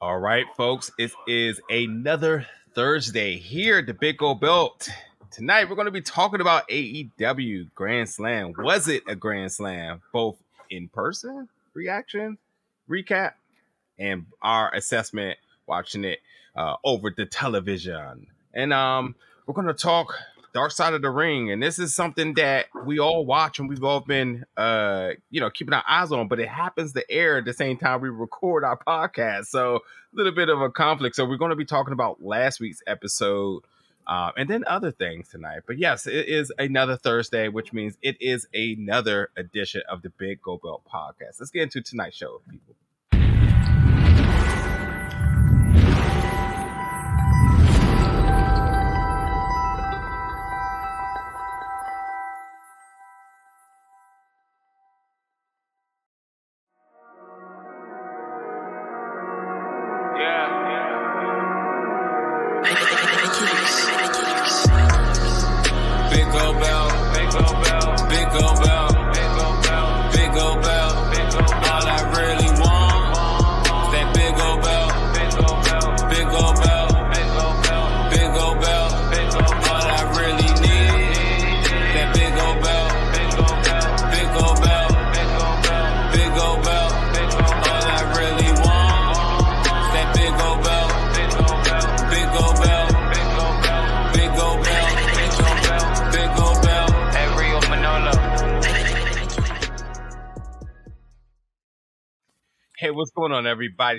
All right, folks, it is another Thursday here at the Big Gold Belt. Tonight, we're going to be talking about AEW Grand Slam. Was it a Grand Slam? Both in person, reaction, recap, and our assessment watching it uh, over the television. And um, we're going to talk Dark Side of the Ring, and this is something that we all watch and we've all been, uh, you know, keeping our eyes on. But it happens to air at the same time we record our podcast, so a little bit of a conflict. So we're going to be talking about last week's episode. Uh, and then other things tonight. But yes, it is another Thursday, which means it is another edition of the Big Gold Belt podcast. Let's get into tonight's show, people.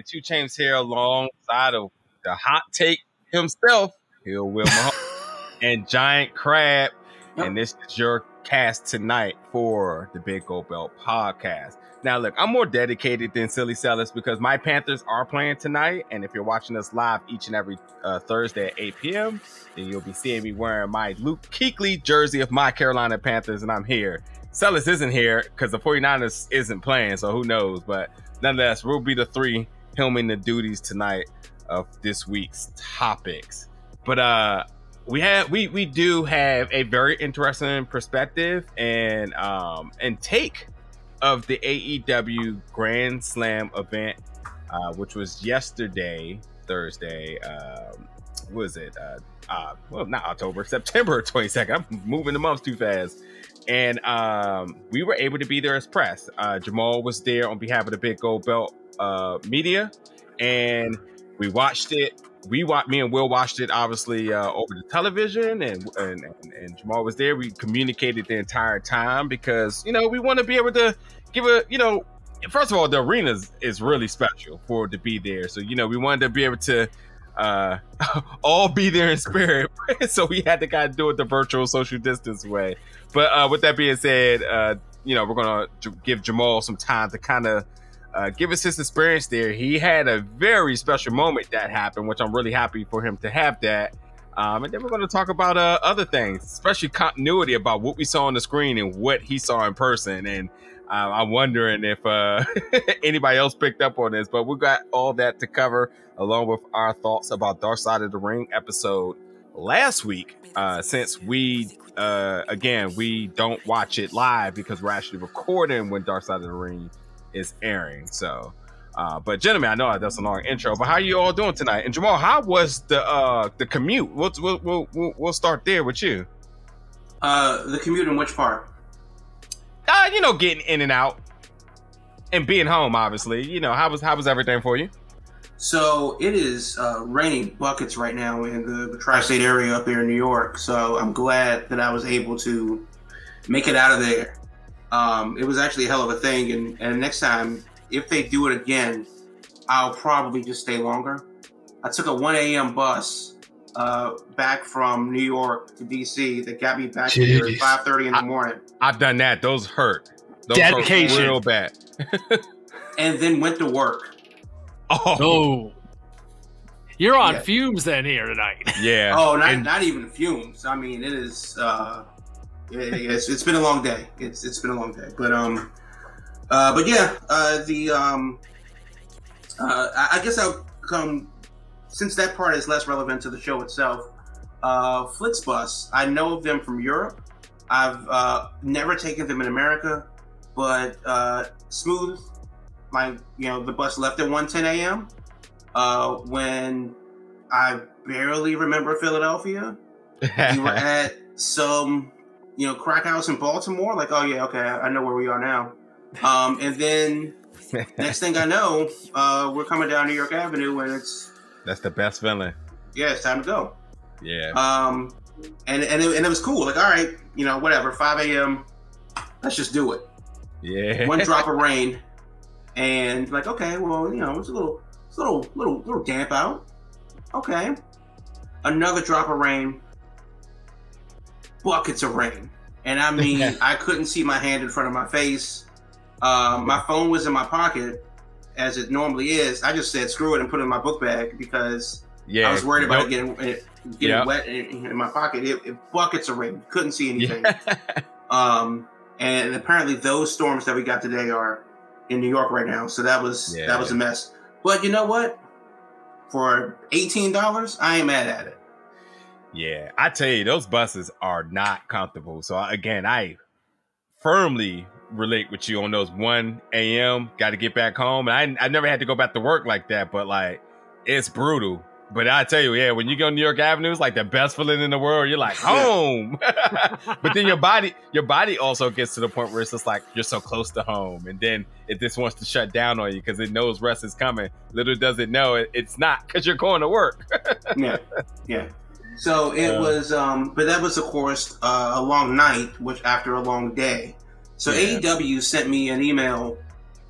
Two Chains here alongside of the hot take himself, Hill Will and Giant Crab. Yep. And this is your cast tonight for the Big Gold Belt podcast. Now, look, I'm more dedicated than Silly Sellers because my Panthers are playing tonight. And if you're watching us live each and every uh, Thursday at 8 p.m., then you'll be seeing me wearing my Luke Kuechly jersey of my Carolina Panthers. And I'm here. Sellers isn't here because the 49ers isn't playing. So who knows? But nonetheless, we'll be the three helming the duties tonight of this week's topics. But uh we have we we do have a very interesting perspective and um and take of the AEW Grand Slam event, uh, which was yesterday, Thursday. Um, was it? Uh, uh, well, not October, September 22nd. I'm moving the months too fast and um, we were able to be there as press. Uh, Jamal was there on behalf of the Big Gold Belt uh, Media, and we watched it. We watched me and Will watched it obviously uh, over the television, and, and and Jamal was there. We communicated the entire time because you know we want to be able to give a you know first of all the arena is, really special for to be there. So you know we wanted to be able to uh, all be there in spirit. so we had to kind of do it the virtual social distance way. But uh, with that being said, uh, you know, we're gonna give Jamal some time to kind of uh, give us his experience there. He had a very special moment that happened, which I'm really happy for him to have that. Um, and then we're going to talk about uh, other things, especially continuity about what we saw on the screen and what he saw in person. And uh, I'm wondering if uh, anybody else picked up on this, but we've got all that to cover along with our thoughts about Dark Side of the Ring episode last week. Uh, since we uh, again, we don't watch it live because we're actually recording when Dark Side of the Ring is airing. So, uh, but gentlemen, I know that's a long intro, but how are you all doing tonight? And Jamal, how was the uh, the commute? We'll, we'll, we'll, we'll start there with you. Uh, the commute in which part? Uh, you know, getting in and out and being home. Obviously, you know how was how was everything for you? So it is uh, raining buckets right now in the, the tri-state area up here in New York. So I'm glad that I was able to make it out of there. Um, it was actually a hell of a thing, and, and next time, if they do it again, I'll probably just stay longer. I took a 1 a.m. bus uh, back from New York to DC that got me back Jeez. here at 5:30 in the morning. I've done that. Those hurt. Those Dedication, hurt real bad. and then went to work. Oh. oh. You're on yeah. fumes then here tonight. Yeah. Oh, not, and, not even fumes. I mean, it is. Uh, it, it's, it's been a long day. It's it's been a long day. But um, uh, but yeah, uh, the um, uh, I, I guess I'll come since that part is less relevant to the show itself. Uh, Flixbus, I know of them from Europe. I've uh, never taken them in America, but uh, Smooth my you know the bus left at 1:10 a.m. uh, when I barely remember Philadelphia. we were at some, you know, crack house in Baltimore. Like, oh yeah, okay, I know where we are now. Um, and then next thing I know, uh, we're coming down New York Avenue, and it's That's the best feeling. yeah, it's time to go. Yeah. Um, and and it, and it was cool. Like, all right, you know, whatever, 5 a.m. Let's just do it. yeah. One drop of rain, and like, okay, well, you know, it's a little, it's a little, little, little damp out. Okay, another drop of rain, buckets of rain, and I mean, I couldn't see my hand in front of my face. Um, my phone was in my pocket, as it normally is. I just said screw it and put it in my book bag because yeah. I was worried about Nope. it getting it getting Yeah. wet in, in my pocket. It, it buckets of rain, couldn't see anything. Yeah. Um, and apparently those storms that we got today are in New York right now. So that was Yeah. that was a mess. But you know what? For eighteen dollars, I ain't mad at it. Yeah, I tell you, those buses are not comfortable. So again, I firmly relate with you on those 1 a.m. Got to get back home. And I I never had to go back to work like that, but like it's brutal. But I tell you, yeah, when you go New York Avenue, it's like the best feeling in the world. You're like home. but then your body, your body also gets to the point where it's just like you're so close to home, and then it just wants to shut down on you because it knows rest is coming. Little does it know it, it's not because you're going to work. yeah, yeah. So it was, um, but that was of course uh, a long night, which after a long day. So Yeah. AEW sent me an email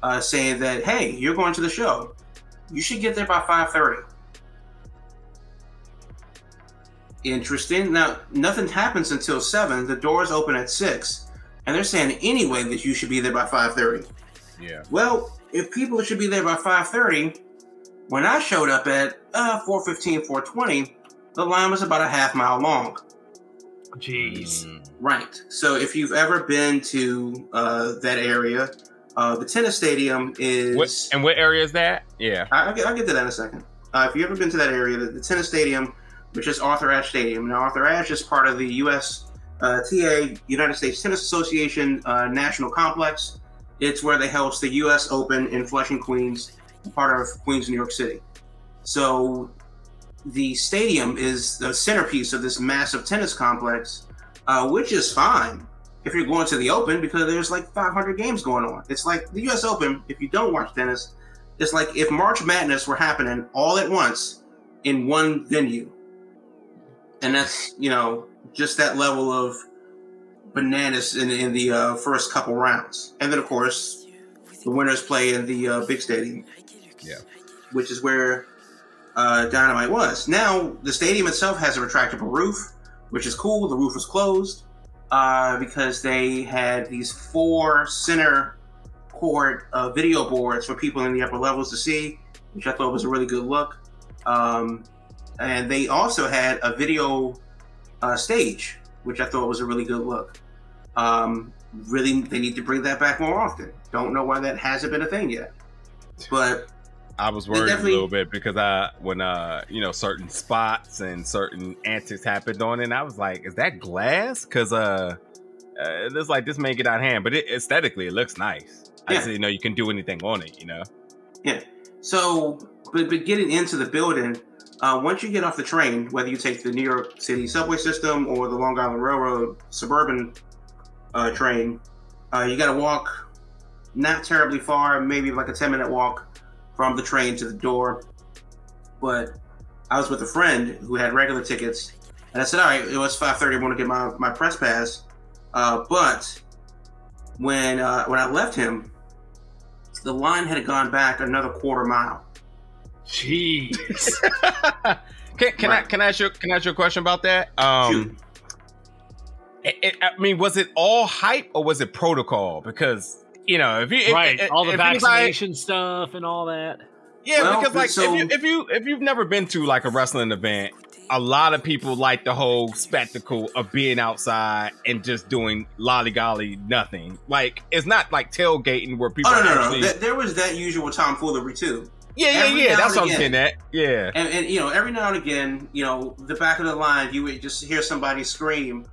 uh, saying that hey, you're going to the show. You should get there by five thirty. Interesting. Now nothing happens until seven. The doors open at six, and they're saying anyway that you should be there by five thirty. yeah. Well, if people should be there by 5:30, when I showed up at uh 4:15, 4:20, the line was about a half mile long. Jeez. Mm. Right. So if you've ever been to uh, that area, uh, the tennis stadium is. What and what area is that? Yeah. I, I'll, get, I'll get to that in a second. Uh, if you've ever been to that area, the, the tennis stadium, which is Arthur Ashe Stadium. Now, Arthur Ashe is part of the U.S. Uh, TA United States Tennis Association uh, National Complex. It's where they host the U.S. Open in Flushing, Queens, part of Queens, New York City. So, the stadium is the centerpiece of this massive tennis complex, uh, which is fine if you're going to the Open because there's like 500 games going on. It's like the U.S. Open. If you don't watch tennis, it's like if March Madness were happening all at once in one venue. And that's, you know, just that level of bananas in, in the uh, first couple rounds. And then, of course, the winners play in the uh, big stadium. Yeah. Which is where uh, Dynamite was. Now, the stadium itself has a retractable roof, which is cool. The roof was closed uh, because they had these four center court uh, video boards for people in the upper levels to see, which I thought was a really good look. Um, and they also had a video uh, stage, which I thought was a really good look. Um, really, they need to bring that back more often. Don't know why that hasn't been a thing yet, but I was worried a little bit because I when uh you know certain spots and certain antics happened on it, and I was like, is that glass? Because uh, uh it looks like this may get out of hand, but it, aesthetically it looks nice. I just Yeah. didn't know you can do anything on it, you know. Yeah. So, but, but getting into the building, uh, once you get off the train, whether you take the New York City subway system or the Long Island Railroad suburban uh, train, uh, you got to walk not terribly far, maybe like a 10 minute walk from the train to the door. But I was with a friend who had regular tickets, and I said, "All right, it was 5:30. I want to get my, my press pass." Uh, but when uh, when I left him, the line had gone back another quarter mile. Jeez. can can I can I ask you can I ask you a question about that? Um, Shoot. it, it- I mean, was it all hype or was it protocol? Because you know, if you if- right. if- all the if anybody- vaccination stuff and all that. Yeah, Well, because like so- if you if you if you've never been to like a wrestling event, a lot of people like the whole spectacle of being outside and just doing lollygolly nothing. Like it's not like tailgating where people Oh no, no, no! actually. There was that usual tomfoolery too, yeah, yeah, every yeah. That's what I'm again. saying. That yeah, and, and you know, every now and again, you know, the back of the line, you would just hear somebody scream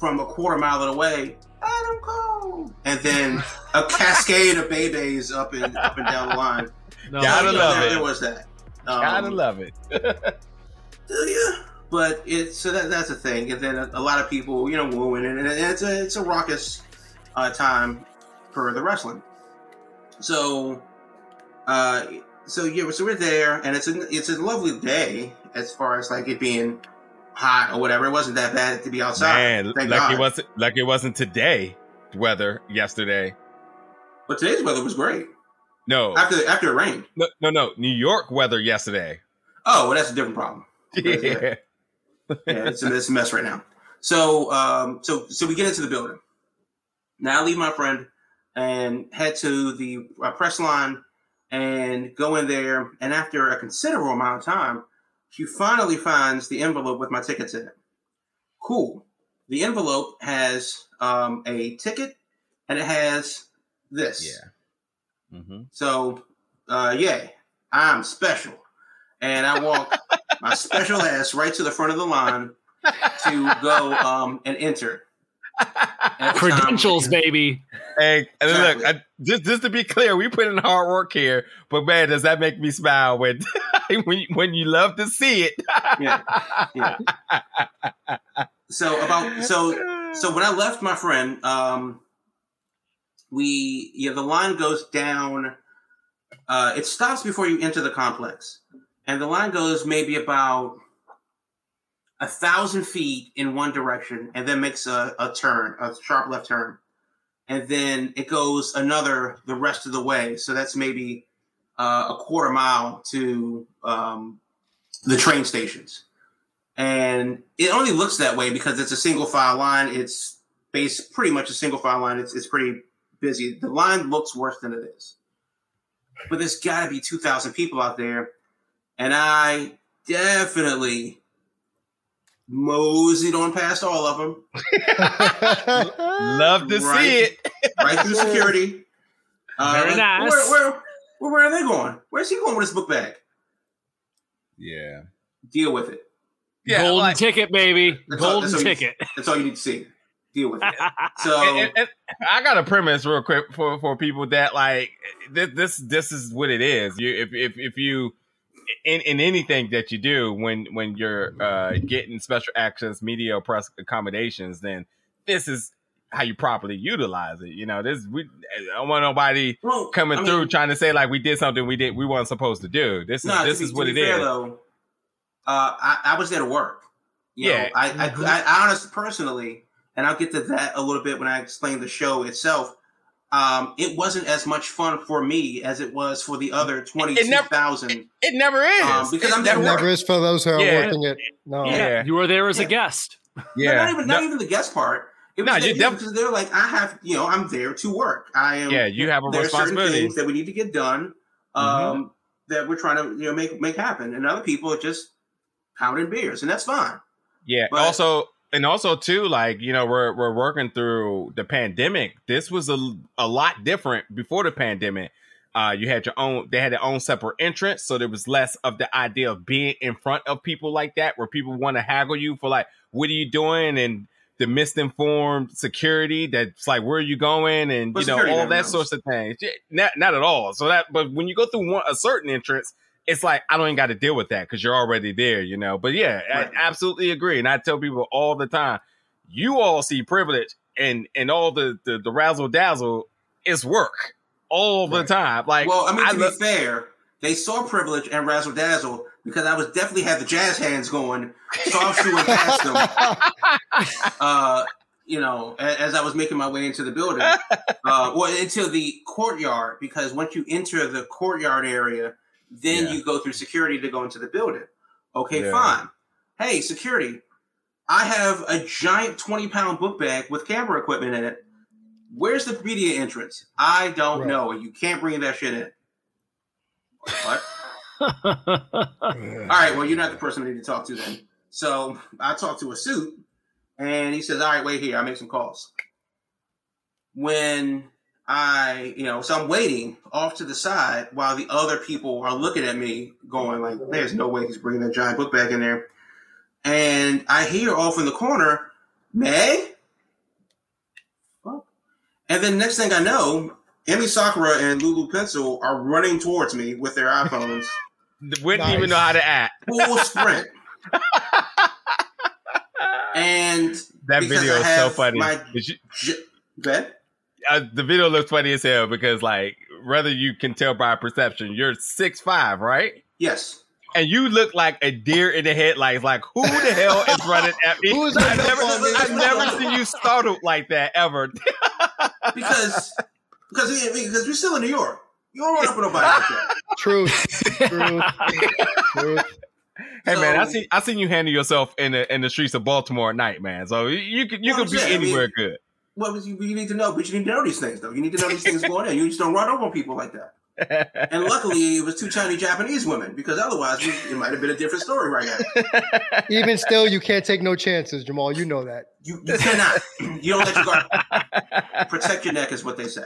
from a quarter mile away, "Adam Cole!" and then a cascade of babies up and up and down the line. No, Gotta So, you know, love there, it. there was that. Um, Gotta love it. do you? But it's so that that's a thing, and then a, a lot of people, you know, wooing it, and it's a it's a raucous uh, time for the wrestling. So, uh, so yeah, so we're there, and it's a it's a lovely day as far as like it being hot or whatever. It wasn't that bad to be outside. Man, thank like God. it wasn't like it wasn't today weather yesterday. But today's weather was great No, after after it rained. no, no, no. New York weather yesterday. Oh, well, that's a different problem. Yeah. yeah, it's a, it's a mess right now. So, um, so, so we get into the building. Now I leave my friend and head to the uh, press line and go in there. And after a considerable amount of time, she finally finds the envelope with my tickets in it. Cool. The envelope has um, a ticket and it has this. Yeah. hmm So, uh, yeah, I'm special. And I walk my special ass right to the front of the line to go um, and enter. Every time- Credentials, baby. Hey, and look, I, just just to be clear, we put in hard work here, but man, does that make me smile when when you, when you love to see it? Yeah, yeah. So about so so when I left my friend, um, we yeah the line goes down. Uh, it stops before you enter the complex, and the line goes maybe about a thousand feet in one direction, and then makes a, a turn, a sharp left turn, and then it goes another the rest of the way. So that's maybe uh, a quarter mile to um, the train stations and it only looks that way because it's a single file line. It's based pretty much a single file line. It's it's pretty busy. The line looks worse than it is, but there's got to be two thousand people out there, and I definitely moseyed on past all of them, love to Right. see it. right through security. Uh, Very nice. Where, where, where, where are they going? Where's he going with his book bag? Yeah, Deal with it. yeah. Golden like- ticket, baby. That's all- Golden that's all you- ticket. That's all you need to see. Deal with it. So and, and- and I got a premise real quick for, for people that like this this this is what it is. You if if, if you in, in anything that you do when when you're uh, getting special access media or press accommodations, then this is how you properly utilize it. You know, this we I don't want nobody well, coming I mean, through trying to say like we did something we did we weren't supposed to do. This is this be, is what it is. fair, Though, uh, I, I was there to work. You Yeah. know, I, I, Mhm. I, I honestly, personally, and I'll get to that a little bit when I explain the show itself. Um, it wasn't as much fun for me as it was for the other twenty-two thousand. It never is Um, because It I'm there never- to. Never is for those who are Yeah. working it. No. Yeah. You were there as a guest. yeah. not even No- not even the guest part. It was No, that- you def- because they're like, I have, you know, I'm there to work. I am. yeah, you have a there are certain things that we need to get done. Um, that we're trying to, you know, make make happen, and other people are just pounding beers, and that's fine. Yeah. But- also, and also too, like you know, we're we're working through the pandemic. This was a a lot different before the pandemic. Uh, you had your own. They had their own separate entrance, so there was less of the idea of being in front of people like that, where people want to haggle you for like, "What are you doing?" and the misinformed security that's like, "Where are you going?" and But you know all that knows. sorts of things. Not not at all. So that, but when you go through one a certain entrance, it's like I don't even got to deal with that because you're already there, you know. But yeah, Right. I absolutely agree, and I tell people all the time, you all see privilege and and all the the, the razzle dazzle is work all the time. Like, Well, I mean, to be fair, they saw privilege and razzle dazzle because I was definitely had the jazz hands going, soft shoeing past them. Uh, you know, a- as I was making my way into the building, uh, well, into the courtyard, because once you enter the courtyard area, then Yeah. you go through security to go into the building. Okay, Yeah. fine. Hey, security, I have a giant 20 pound book bag with camera equipment in it. Where's the media entrance? I don't Right. know. You can't bring that shit in. What? All right, well, you're not the person I need to talk to then. So I talked to a suit, and he says, "All right, wait here. I make some calls." When I, you know, so I'm waiting off to the side while the other people are looking at me, going like, "There's no way he's bringing that giant book bag in there." And I hear off in the corner, "May." And then next thing I know, Emi Sakura and Lulu Pencil are running towards me with their iPhones. wouldn't nice. even know how to act. Full sprint. and that video is so funny. My, you, uh, the video looks funny as hell because, like, whether you can tell by perception, you're six five, right? Yes. And you look like a deer in the headlights. Like, who the hell is running at me? Who is I've never, I've never seen you startled like that ever. because because because we're still in New York. You don't run up with nobody like that. Truth. Truth. Truth. Hey so, man, I see I seen you handle yourself in the in the streets of Baltimore at night, man. So you could you could be anywhere I mean, good. Well, you, you need to know, but you need to know these things though. You need to know these things going on. You just don't run over people like that. and luckily, it was two Chinese Japanese women because otherwise, it might have been a different story right now. Even still, you can't take no chances, Jamal. You know that. You, you cannot. You don't let your guard protect your neck, is what they say.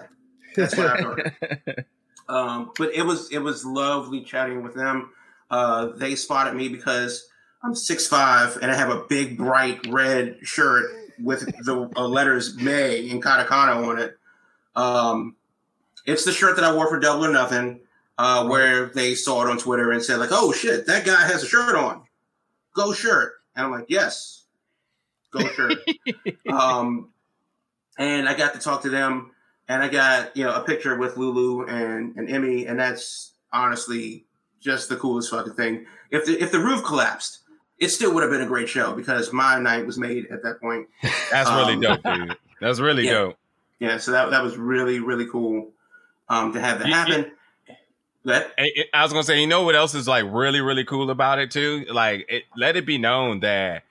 That's what I heard. Um, but it was it was lovely chatting with them. Uh, they spotted me because I'm six five and I have a big bright red shirt with the uh, letters May in katakana on it. Um, it's the shirt that I wore for Double or Nothing, uh, where they saw it on Twitter and said like, "Oh shit, that guy has a shirt on. Go shirt." And I'm like, "Yes, go shirt." um, and I got to talk to them, and I got you know a picture with Lulu and and Emi, and that's honestly just the coolest fucking thing. If the if the roof collapsed, it still would have been a great show because my night was made at that point. That's um, really dope, dude. That's really yeah. dope. Yeah, so that that was really really cool um, to have that happen. That I was gonna say, you know what else is like really really cool about it too? Like, it, let it be known that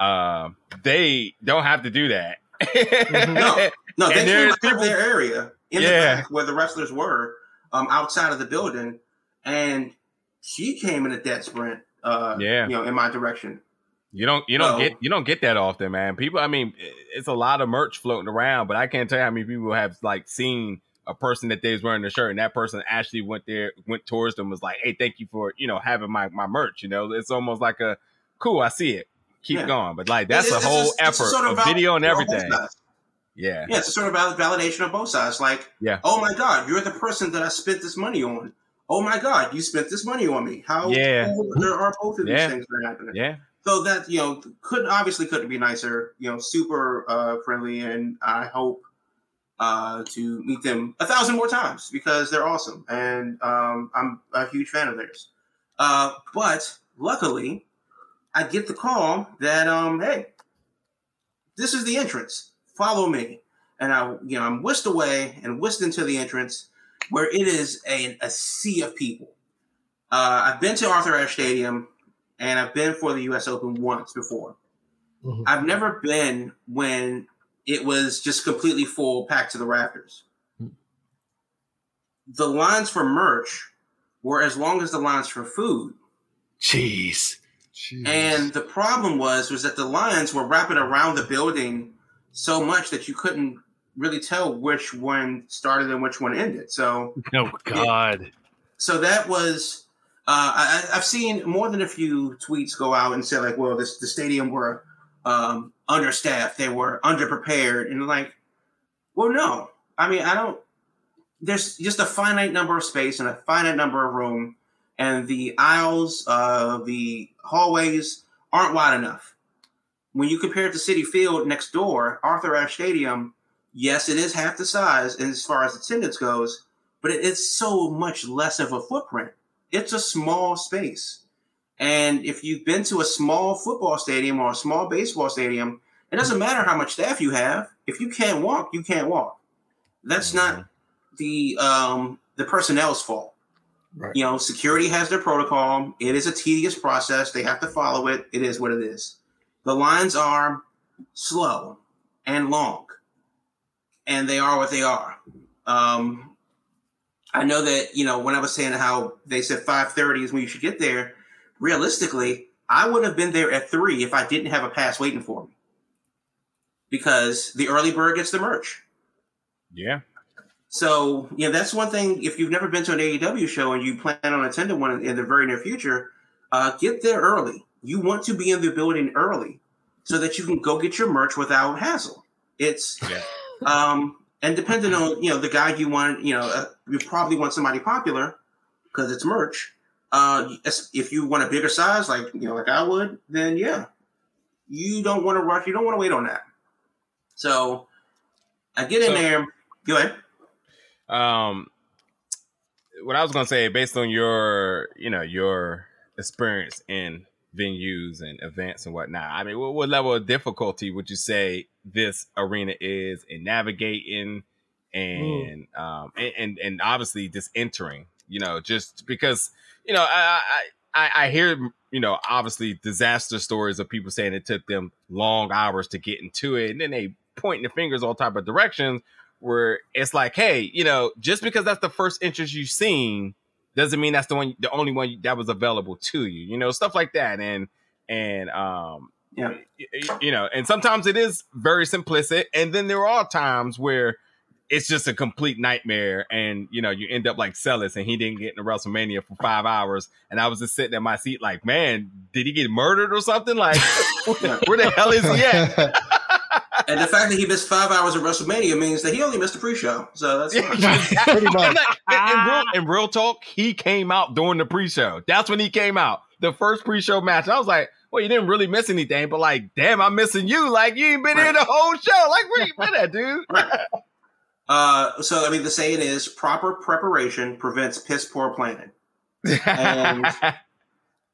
uh, they don't have to do that. Mm-hmm. no, no, they came out of their area in yeah. the where the wrestlers were um, outside of the building, and she came in a dead sprint. Uh, yeah, you know, in my direction. You don't you don't so, get you don't get that often, man. People, I mean, it's a lot of merch floating around, but I can't tell you how many people have like seen a person that they was wearing the shirt, and that person actually went there, went towards them, was like, "Hey, thank you for you know having my my merch." You know, it's almost like a cool. I see it. Keep yeah. going, but like that's it's, a whole effort a sort of, of video and everything. Yeah. Yeah, it's a sort of validation of both sides. Like, yeah. oh my God, you're the person that I spent this money on oh my god, you spent this money on me. How yeah. cool there are both of these yeah. things that are happening. Yeah. So that you know couldn't obviously couldn't be nicer. You know, super uh, friendly, and I hope uh, to meet them a thousand more times because they're awesome, and um, I'm a huge fan of theirs. Uh, but luckily, I get the call that um, hey, this is the entrance. Follow me, and I you know I'm whisked away and whisked into the entrance where it is a, a sea of people. Uh, I've been to Arthur Ashe Stadium and I've been for the U.S. Open once before. Mm-hmm. I've never been when it was just completely full, packed to the rafters. Mm-hmm. The lines for merch were as long as the lines for food. Jeez. Jeez. And the problem was was that the lines were wrapping around the building so much that you couldn't really tell which one started and which one ended. So, oh god. It, so that was. Uh, I, have seen more than a few tweets go out and say like, "Well, this the stadium were um, understaffed, they were underprepared," and like, well, no. I mean, I don't. There's just a finite number of space and a finite number of room, and the aisles, uh, the hallways aren't wide enough. When you compare it to Citi Field next door, Arthur Ashe Stadium yes, it is half the size as far as attendance goes, but it's so much less of a footprint. It's a small space. And if you've been to a small football stadium or a small baseball stadium, it doesn't matter how much staff you have. If you can't walk, you can't walk. That's mm-hmm. not the um, the personnel's fault. Right. You know, security has their protocol. It is a tedious process. They have to follow it. It is what it is. The lines are slow and long and they are what they are. Um, I know that you know when I was saying how they said five thirty is when you should get there. Realistically, I would have been there at three if I didn't have a pass waiting for me, because the early bird gets the merch. Yeah. So you know that's one thing. If you've never been to an AEW show and you plan on attending one in the very near future, uh, get there early. You want to be in the building early so that you can go get your merch without hassle. It's yeah. Um, and depending on you know the guy you want, you know, uh, you probably want somebody popular because it's merch. Uh, if you want a bigger size, like you know, like I would, then yeah, you don't want to rush. You don't want to wait on that. So I get in So- there. Go ahead. Um, what I was gonna say, based on your, you know, your experience in venues and events and whatnot, I mean, what, what level of difficulty would you say this arena is in navigating and um and, and and obviously just entering? You know, just because you know, I I I, I hear you know obviously disaster stories of people saying it took them long hours to get into it, and then they pointing the fingers all type of directions where it's like, hey, you know, just because that's the first entrance you've seen doesn't mean that's the one, the only one that was available to you. You know, stuff like that, and and um, Yeah. you know, and sometimes it is very simplistic, and then there are times where it's just a complete nightmare, and you know, you end up like Celis, and he didn't get into WrestleMania for five hours, and I was just sitting in my seat, like, man, did he get murdered or something? Like, where the hell is he at? And the fact that he missed five hours of WrestleMania means that he only missed the pre-show. So that's fine. Pretty much. And in, in real, in real talk, he came out during the pre-show. That's when he came out. The first pre-show match. I was like, well, you didn't really miss anything, but like, damn, I'm missing you. Like, you ain't been here the whole show. Like, where you been at, dude? Right. Uh, so I mean, the saying is proper preparation prevents piss poor planning. And-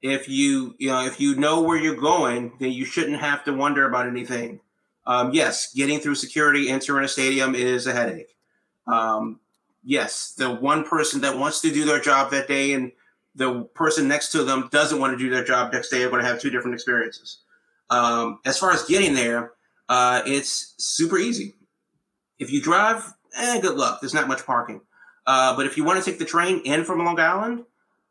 If you you know if you know where you're going, then you shouldn't have to wonder about anything. Um, yes, getting through security, entering a stadium is a headache. Um, yes, the one person that wants to do their job that day and the person next to them doesn't want to do their job next day are going to have two different experiences. Um, as far as getting there, uh, it's super easy. If you drive, eh, good luck. There's not much parking. Uh, but if you want to take the train in from Long Island,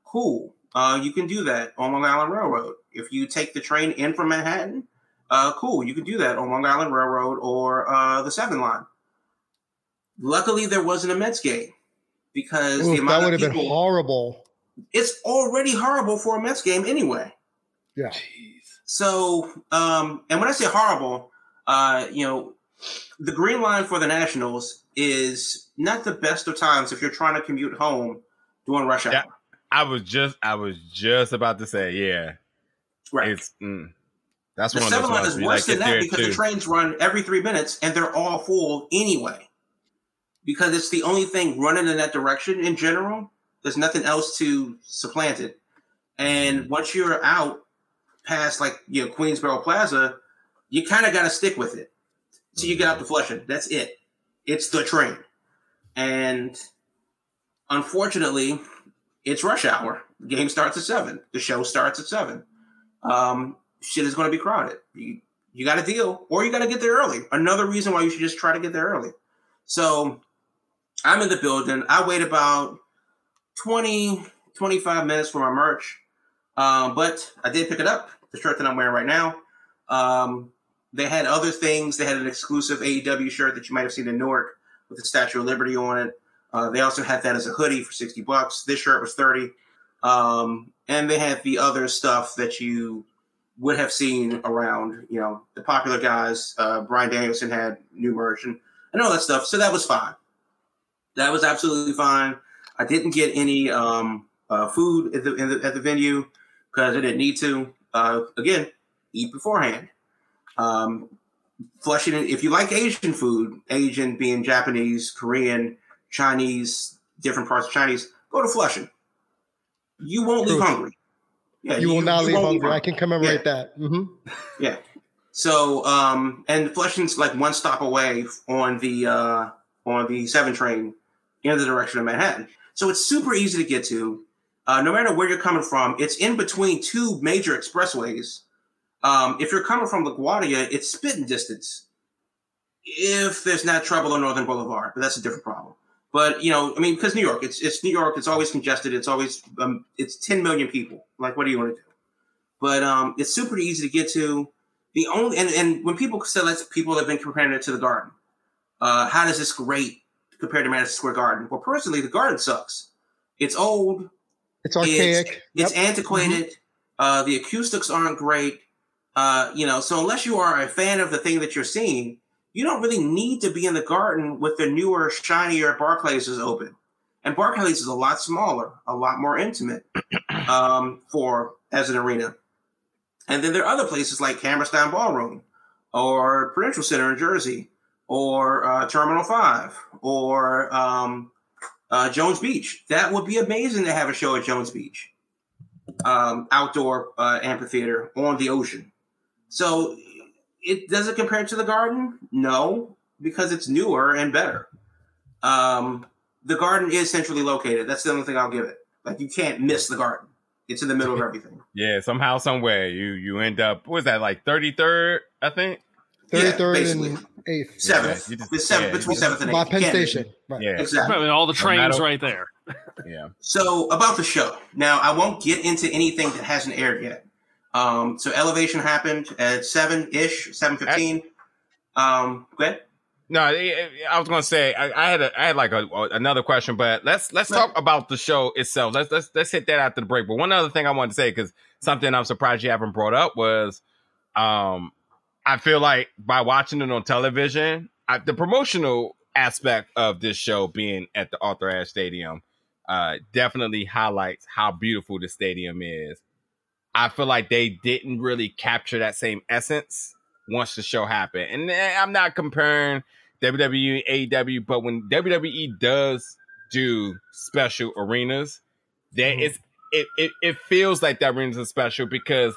cool. Uh, you can do that on Long Island Railroad. If you take the train in from Manhattan, uh, cool. You can do that on Long Island Railroad or uh, the Seven Line. Luckily, there wasn't a Mets game because the Oof, that would of have been horrible. It's already horrible for a Mets game anyway. Yeah. So, um, and when I say horrible, uh, you know, the green line for the Nationals is not the best of times if you're trying to commute home during rush hour. Yeah. I was just, I was just about to say, yeah, Right. it's, mm, that's the seven line is worse like than that because too. the trains run every three minutes and they're all full anyway. Because it's the only thing running in that direction in general. There's nothing else to supplant it. And once you're out past like you know Queensboro Plaza, you kind of got to stick with it. So you get out to Flushing. That's it. It's the train. And unfortunately, it's rush hour. The game starts at seven. The show starts at seven. Um, shit is going to be crowded. You, you got to deal, or you got to get there early. Another reason why you should just try to get there early. So I'm in the building. I wait about 20, 25 minutes for my merch. Um, but I did pick it up, the shirt that I'm wearing right now. Um, they had other things. They had an exclusive AEW shirt that you might have seen in Newark with the Statue of Liberty on it. Uh, they also had that as a hoodie for 60 bucks. This shirt was 30. Um, and they had the other stuff that you would have seen around, you know, the popular guys. Uh, Bryan Danielson had new merch and, and all that stuff. So that was fine. That was absolutely fine. I didn't get any um, uh, food at the, in the at the venue because I didn't need to. Uh, again, eat beforehand. Um, Flushing. If you like Asian food, Asian being Japanese, Korean, Chinese, different parts of Chinese, go to Flushing. You won't leave hungry. Yeah, You will not leave hungry. I can commemorate that. hmm yeah. So, um, and Flushing's like one stop away on the uh, on the seven train in the direction of Manhattan. So it's super easy to get to. Uh, no matter where you're coming from, it's in between two major expressways. Um, if you're coming from LaGuardia, it's spitting distance. If there's not trouble on Northern Boulevard, but that's a different problem. But you know, I mean, because New York, it's it's New York. It's always congested. It's always um, it's 10 million people. Like, what do you want to do? But um, it's super easy to get to. The only and, and when people say that people have been comparing it to the Garden, uh, how does this rate compared to Madison Square Garden? Well, personally, the Garden sucks. It's old. It's archaic. It's Yep. antiquated. Uh, the acoustics aren't great. Uh, you know, so unless you are a fan of the thing that you're seeing, you don't really need to be in the garden with the newer, shinier Barclays is open. And Barclays is a lot smaller, a lot more intimate. um, for as an arena. And then there are other places like Hammerstein Ballroom or Prudential Center in Jersey or uh, Terminal 5 or um, uh, Jones Beach. That would be amazing to have a show at Jones Beach, um, outdoor uh, amphitheater on the ocean. So it does it compare to the Garden? No, because it's newer and better. Um, the Garden is centrally located. That's the only thing I'll give it. Like you can't miss the Garden. It's in the middle of everything. Yeah, somehow, somewhere, you you end up. What was that like thirty third? I think. Yeah, 33rd basically. and 8th. Seventh, you just- the seventh yeah, between seventh and By eighth. Penn You can't miss Station. Right. Yeah, Exactly. I mean, all the trains matter- right there. yeah. So about the show. Now I won't get into anything that hasn't aired yet. Um, so Elevation happened at seven ish, seven fifteen. Um, go ahead. No, I was gonna say I, I had a, I had like a, another question, but let's let's talk about the show itself. Let's let's let's hit that after the break. But one other thing I wanted to say because something I'm surprised you haven't brought up was, um, I feel like by watching it on television, I, the promotional aspect of this show being at the Arthur Ashe Stadium, uh, definitely highlights how beautiful the stadium is. I feel like they didn't really capture that same essence once the show happened. And eh, I'm not comparing WWE, AEW, but when WWE does do special arenas, there Mhm. is it, it it feels like that arenas are special because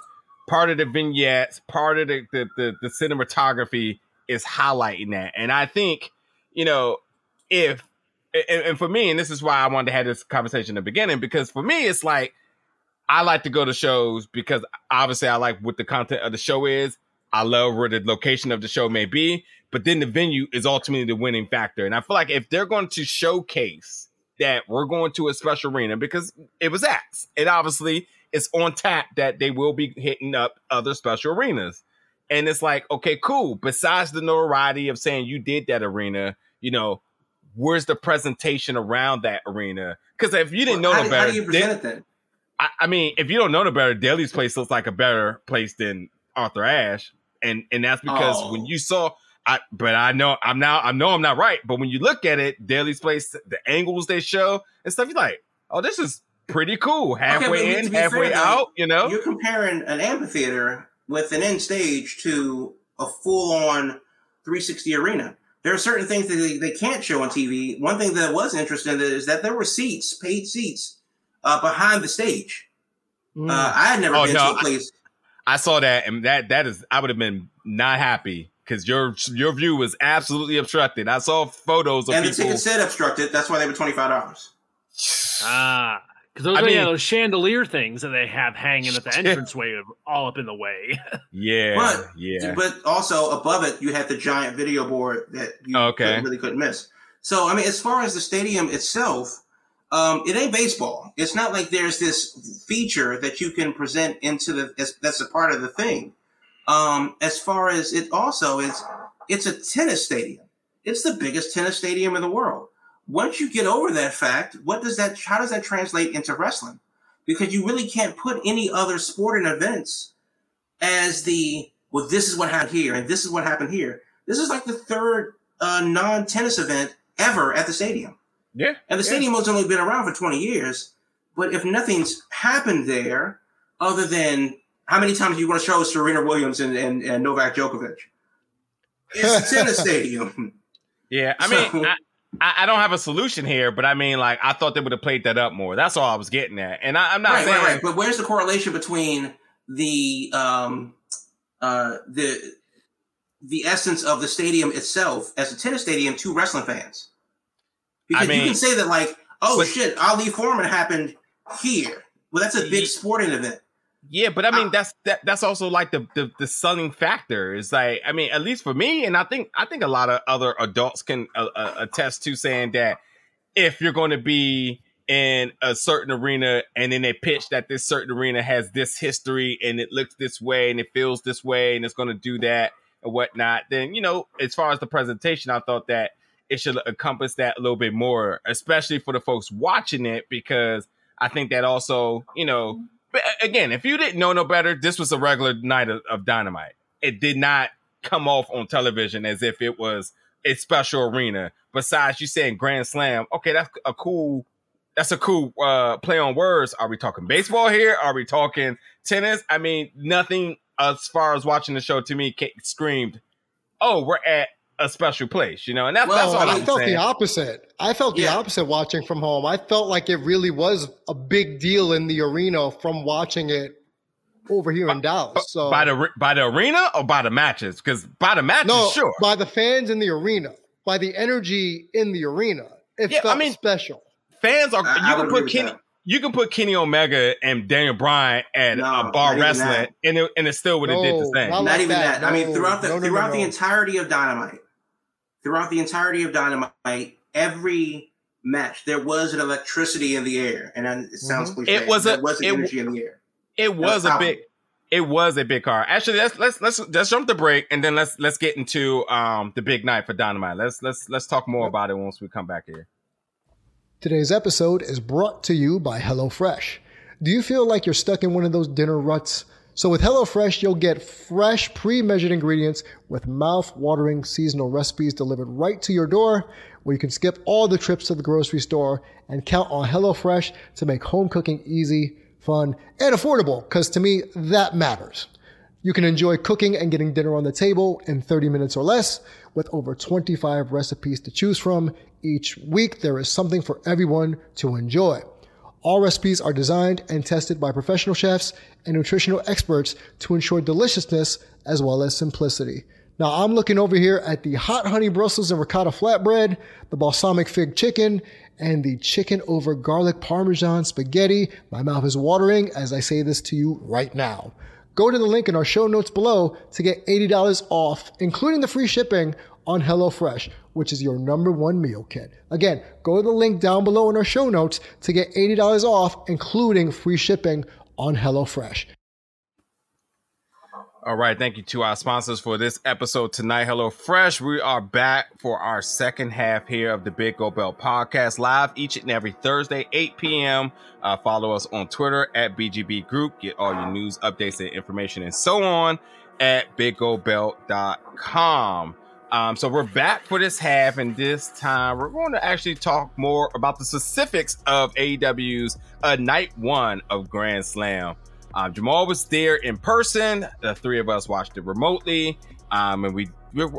part of the vignettes, part of the the, the, the cinematography is highlighting that. And I think, you know, if and, and for me, and this is why I wanted to have this conversation in the beginning, because for me, it's like I like to go to shows because obviously I like what the content of the show is. I love where the location of the show may be, but then the venue is ultimately the winning factor. And I feel like if they're going to showcase that we're going to a special arena because it was asked, it obviously is on tap that they will be hitting up other special arenas. And it's like, okay, cool. Besides the notoriety of saying you did that arena, you know, where's the presentation around that arena? Because if you didn't know how, no better, how do you present it then? I, I mean, if you don't know no better, Daily's place looks like a better place than Arthur Ashe, and and that's because Oh. when you saw, I but I know I'm now I know I'm not right, but when you look at it, Daily's place, the angles they show and stuff, you're like, oh, this is pretty cool. Halfway to in, halfway fair, out, you know. You're comparing an amphitheater with an end stage to a full-on 360 arena. There are certain things that they, they can't show on TV. One thing that was interesting is that there were seats, paid seats, uh, behind the stage. Mm. Uh, I had never Oh, been no, to a place. I saw that, and that that is, I would have been not happy because your your view was absolutely obstructed. I saw photos of and the ticket said obstructed. That's why they were twenty five dollars. Ah, because those I are yeah, mean- those chandelier things that they have hanging at the Yeah. entranceway, all up in the way. yeah, But- yeah. But also above it, you had the giant video board that you Okay. couldn't- really couldn't miss. So I mean, as far as the stadium itself, um, it ain't baseball. It's not like there's this feature that you can present into the that's a part of the thing. Um, as far as it also is, it's a tennis stadium. It's the biggest tennis stadium in the world. Once you get over that fact, what does that? How does that translate into wrestling? Because you really can't put any other sporting events as the well. This is what happened here, and this is what happened here. This is like the third uh, non-tennis event ever at the stadium. Yeah, And the yeah. stadium has only been around for 20 years. But if nothing's happened there, other than how many times are you want to show Serena Williams and, and, and Novak Djokovic? It's a tennis stadium. Yeah, I mean, So- I, I, I don't have a solution here, but I mean, like, I thought they would have played that up more. That's all I was getting at, and I, I'm not right, saying right, right. But where's the correlation between the um, uh, the the essence of the stadium itself as a tennis stadium to wrestling fans? Because mean- you can say that, like, oh But- shit, Ali Foreman happened here. Well, that's a big sporting event. Yeah, but I mean, I- that's that, that's also like the, the the selling factor. Is like, I mean, at least for me, and I think I think a lot of other adults can uh, uh, attest to saying that if you're going to be in a certain arena and then they pitch that this certain arena has this history and it looks this way and it feels this way and it's going to do that and whatnot, then you know, as far as the presentation, I thought that it should encompass that a little bit more, especially for the folks watching it, because I think that also, you know, again, if you didn't know no better, this was a regular night of, of Dynamite. It did not come off on television as if it was a special arena. Besides, you saying Grand Slam, okay, that's a cool that's a cool uh, play on words. Are we talking baseball here? Are we talking tennis? I mean, nothing as far as watching the show to me screamed, "Oh, we're at a special place," you know. And that's Well, that's all I I'm felt saying. the opposite. I felt the Yeah. opposite watching from home. I felt like it really was a big deal in the arena from watching it over here in uh, uh, Dallas. So by the by the arena or by the matches? Because by the matches, no, sure. by the fans in the arena, by the energy in the arena, it Yeah, I mean- special. Fans are. I- I you would can put Kenny. that. You can put Kenny Omega and Daniel Bryan at No, a bar wrestling, that. and it, and it still would have did the same. not Not like even that. that. I mean, throughout the no, no, no, throughout the entirety of Dynamite, throughout the entirety of Dynamite, every match there was an electricity in the air, and it sounds Mhm. cliche. It was a- there was an it- energy in the air. It was That's a big. It was a big car. Actually, let's let's let's let's jump the break and then let's let's get into um the big night for Dynamite. Let's let's let's talk more about it once we come back here. Today's episode is brought to you by HelloFresh. Do you feel like you're stuck in one of those dinner ruts? So with HelloFresh, you'll get fresh, pre-measured ingredients with mouth-watering seasonal recipes delivered right to your door, where you can skip all the trips to the grocery store and count on HelloFresh to make home cooking easy, fun, and affordable, because to me, that matters. You can enjoy cooking and getting dinner on the table in 30 minutes or less with over 25 recipes to choose from. Each week, there is something for everyone to enjoy. All recipes are designed and tested by professional chefs and nutritional experts to ensure deliciousness as well as simplicity. Now, I'm looking over here at the hot honey Brussels and ricotta flatbread, the balsamic fig chicken, and the chicken over garlic parmesan spaghetti. My mouth is watering as I say this to you right now. Go to the link in our show notes below to get $80 off, including the free shipping on HelloFresh, which is your number one meal kit. Again, go to the link down below in our show notes to get $80 off, including free shipping on HelloFresh. All right, thank you to our sponsors for this episode tonight. Hello Fresh. We are back for our second half here of the Big Gold Belt podcast live each and every Thursday, 8 p.m. Uh, follow us on Twitter at BGB Group. Get all your news, updates, and information and so on at biggoldbelt.com. Um, so we're back for this half, and this time we're going to actually talk more about the specifics of AEW's uh, night one of Grand Slam. Um, Jamal was there in person. The three of us watched it remotely, um, and we,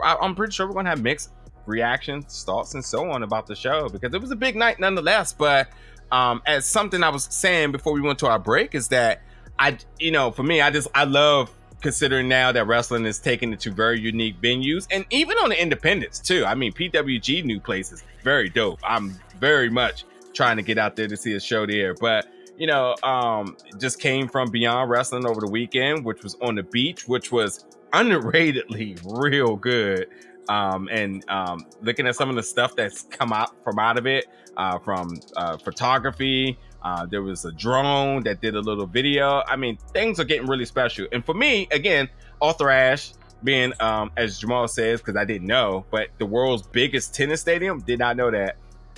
I'm pretty sure we're gonna have mixed reactions, thoughts, and so on about the show because it was a big night nonetheless. But um, as something I was saying before we went to our break is that I, you know, for me, I just I love considering now that wrestling is taking it to very unique venues and even on the independents too. I mean, PWG new places, very dope. I'm very much trying to get out there to see a show there, but you know, um, just came from Beyond Wrestling over the weekend, which was on the beach, which was underratedly real good. Um, and um, looking at some of the stuff that's come out from out of it, uh, from uh, photography, uh, there was a drone that did a little video. I mean, things are getting really special. And for me, again, Arthur Ashe being, um, as Jamal says, because I didn't know, but the world's biggest tennis stadium, did not know that.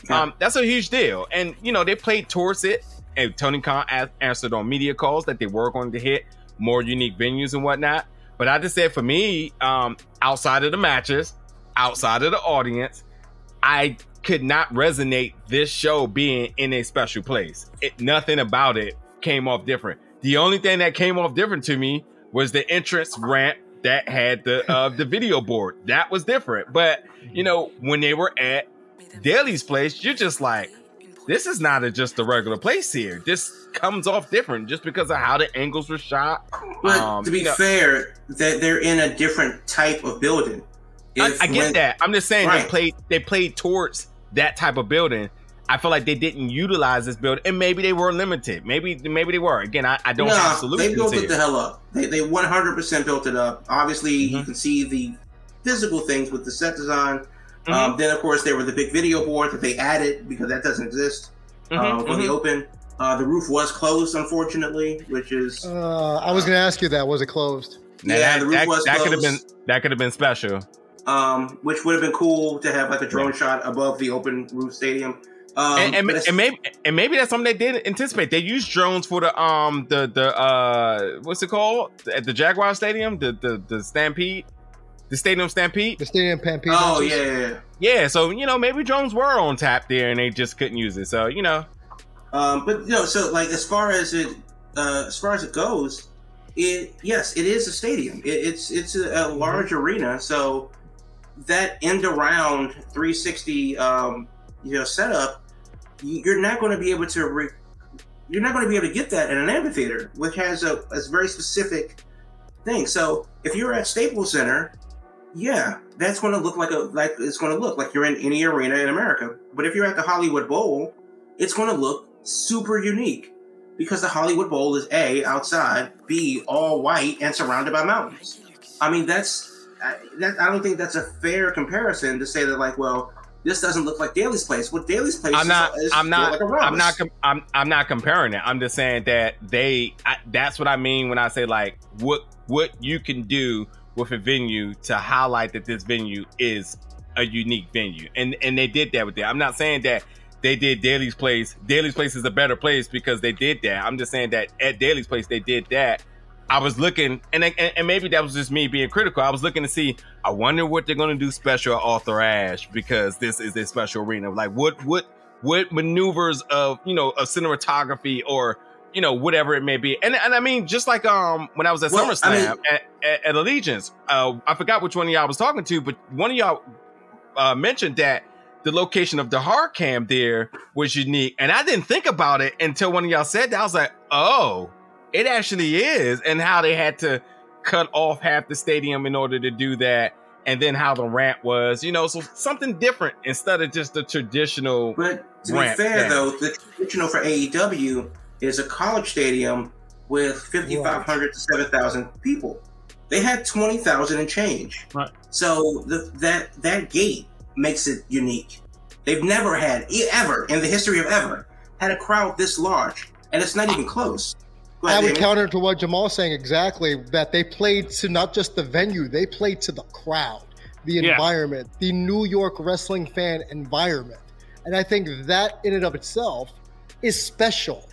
Um, that's a huge deal. And, you know, they played towards it. And Tony Khan a- answered on media calls that they were going to hit more unique venues and whatnot. But I just said for me, um, outside of the matches, outside of the audience, I could not resonate this show being in a special place. It nothing about it came off different. The only thing that came off different to me was the entrance ramp that had the uh, the video board. That was different. But you know, when they were at Daily's place, you're just like, this is not a, just a regular place here. This comes off different just because of how the angles were shot. But Um, to be you know- fair, that they're in a different type of building. I, I get when- that. I'm just saying Right. they played they played towards that type of building. I feel like they didn't utilize this building, and maybe they were limited. Maybe maybe they were. Again, I, I don't have No, solutions they built it here. the hell up. They they 100% built it up. Obviously, you Mhm. can see the physical things with the set design. Mhm. Um, then, of course, there were the big video board that they added because that doesn't exist Mhm, uh, for the mhm. open. Uh, the roof was closed, unfortunately, which is Uh, I was going to ask you that. Was it closed? Now yeah, that, the roof that, was that could have been closed. that could have been special. Um, which would have been cool to have like a drone shot above the open roof stadium. Um, and, and, and maybe and maybe that's something they didn't anticipate. They used drones for the um the the uh what's it called at the Jaguar Stadium the the the Stampede, the Stadium Stampede. The stadium Stampede. oh yeah, yeah, yeah. Yeah, so you know maybe drones were on tap there and they just couldn't use it. So you know Um, but you know, so like as far as it uh, as far as it goes, it yes, it is a stadium. It, it's it's a, a Mm-hmm. large arena, so that end around 360 um, you know setup, you- you're not going to be able to re- you're not going to be able to get that in an amphitheater, which has a, a very specific thing. So if you're at Staples Center, yeah, that's going to look like a like it's going to look like you're in any arena in America. But if you're at the Hollywood Bowl, it's going to look super unique because the Hollywood Bowl is a outside, b all white and surrounded by mountains. I mean, that's I, that, I don't think that's a fair comparison to say that like, well, this doesn't look like Daily's Place. What Daily's Place, I'm not. is I'm not. Like a I'm not. Com- I'm. I'm not comparing it. I'm just saying that they. I, that's what I mean when I say like what what you can do with a venue to highlight that this venue is a unique venue, and and they did that with it. I'm not saying that they did Daily's Place. Daily's Place is a better place because they did that. I'm just saying that at Daily's Place they did that. I was looking, and, and and maybe that was just me being critical. I was looking to see. I wonder what they're going to do special at Arthur Ashe because this is a special arena. Like what what what maneuvers of you know of cinematography or you know whatever it may be. And and I mean just like um when I was at Well, I SummerSlam mean- at, at, at Allegiance, uh, I forgot which one of y'all was talking to, but one of y'all uh, mentioned that the location of the hard cam there was unique, and I didn't think about it until one of y'all said that. I was like, oh, it actually is, and how they had to cut off half the stadium in order to do that, and then how the ramp was, you know, so something different instead of just the traditional. But to ramp be fair, down. though, the traditional for AEW is a college stadium with 5,500 to 7,000 people. They had 20,000 and change. Right. So the, that that gate makes it unique. They've never had, e- ever, in the history of ever, had a crowd this large. And it's not even close. Go I would Damon. counter to what Jamal's saying exactly that they played to not just the venue, they played to the crowd, the Yeah. environment, the New York wrestling fan environment. And I think that in and of itself is special,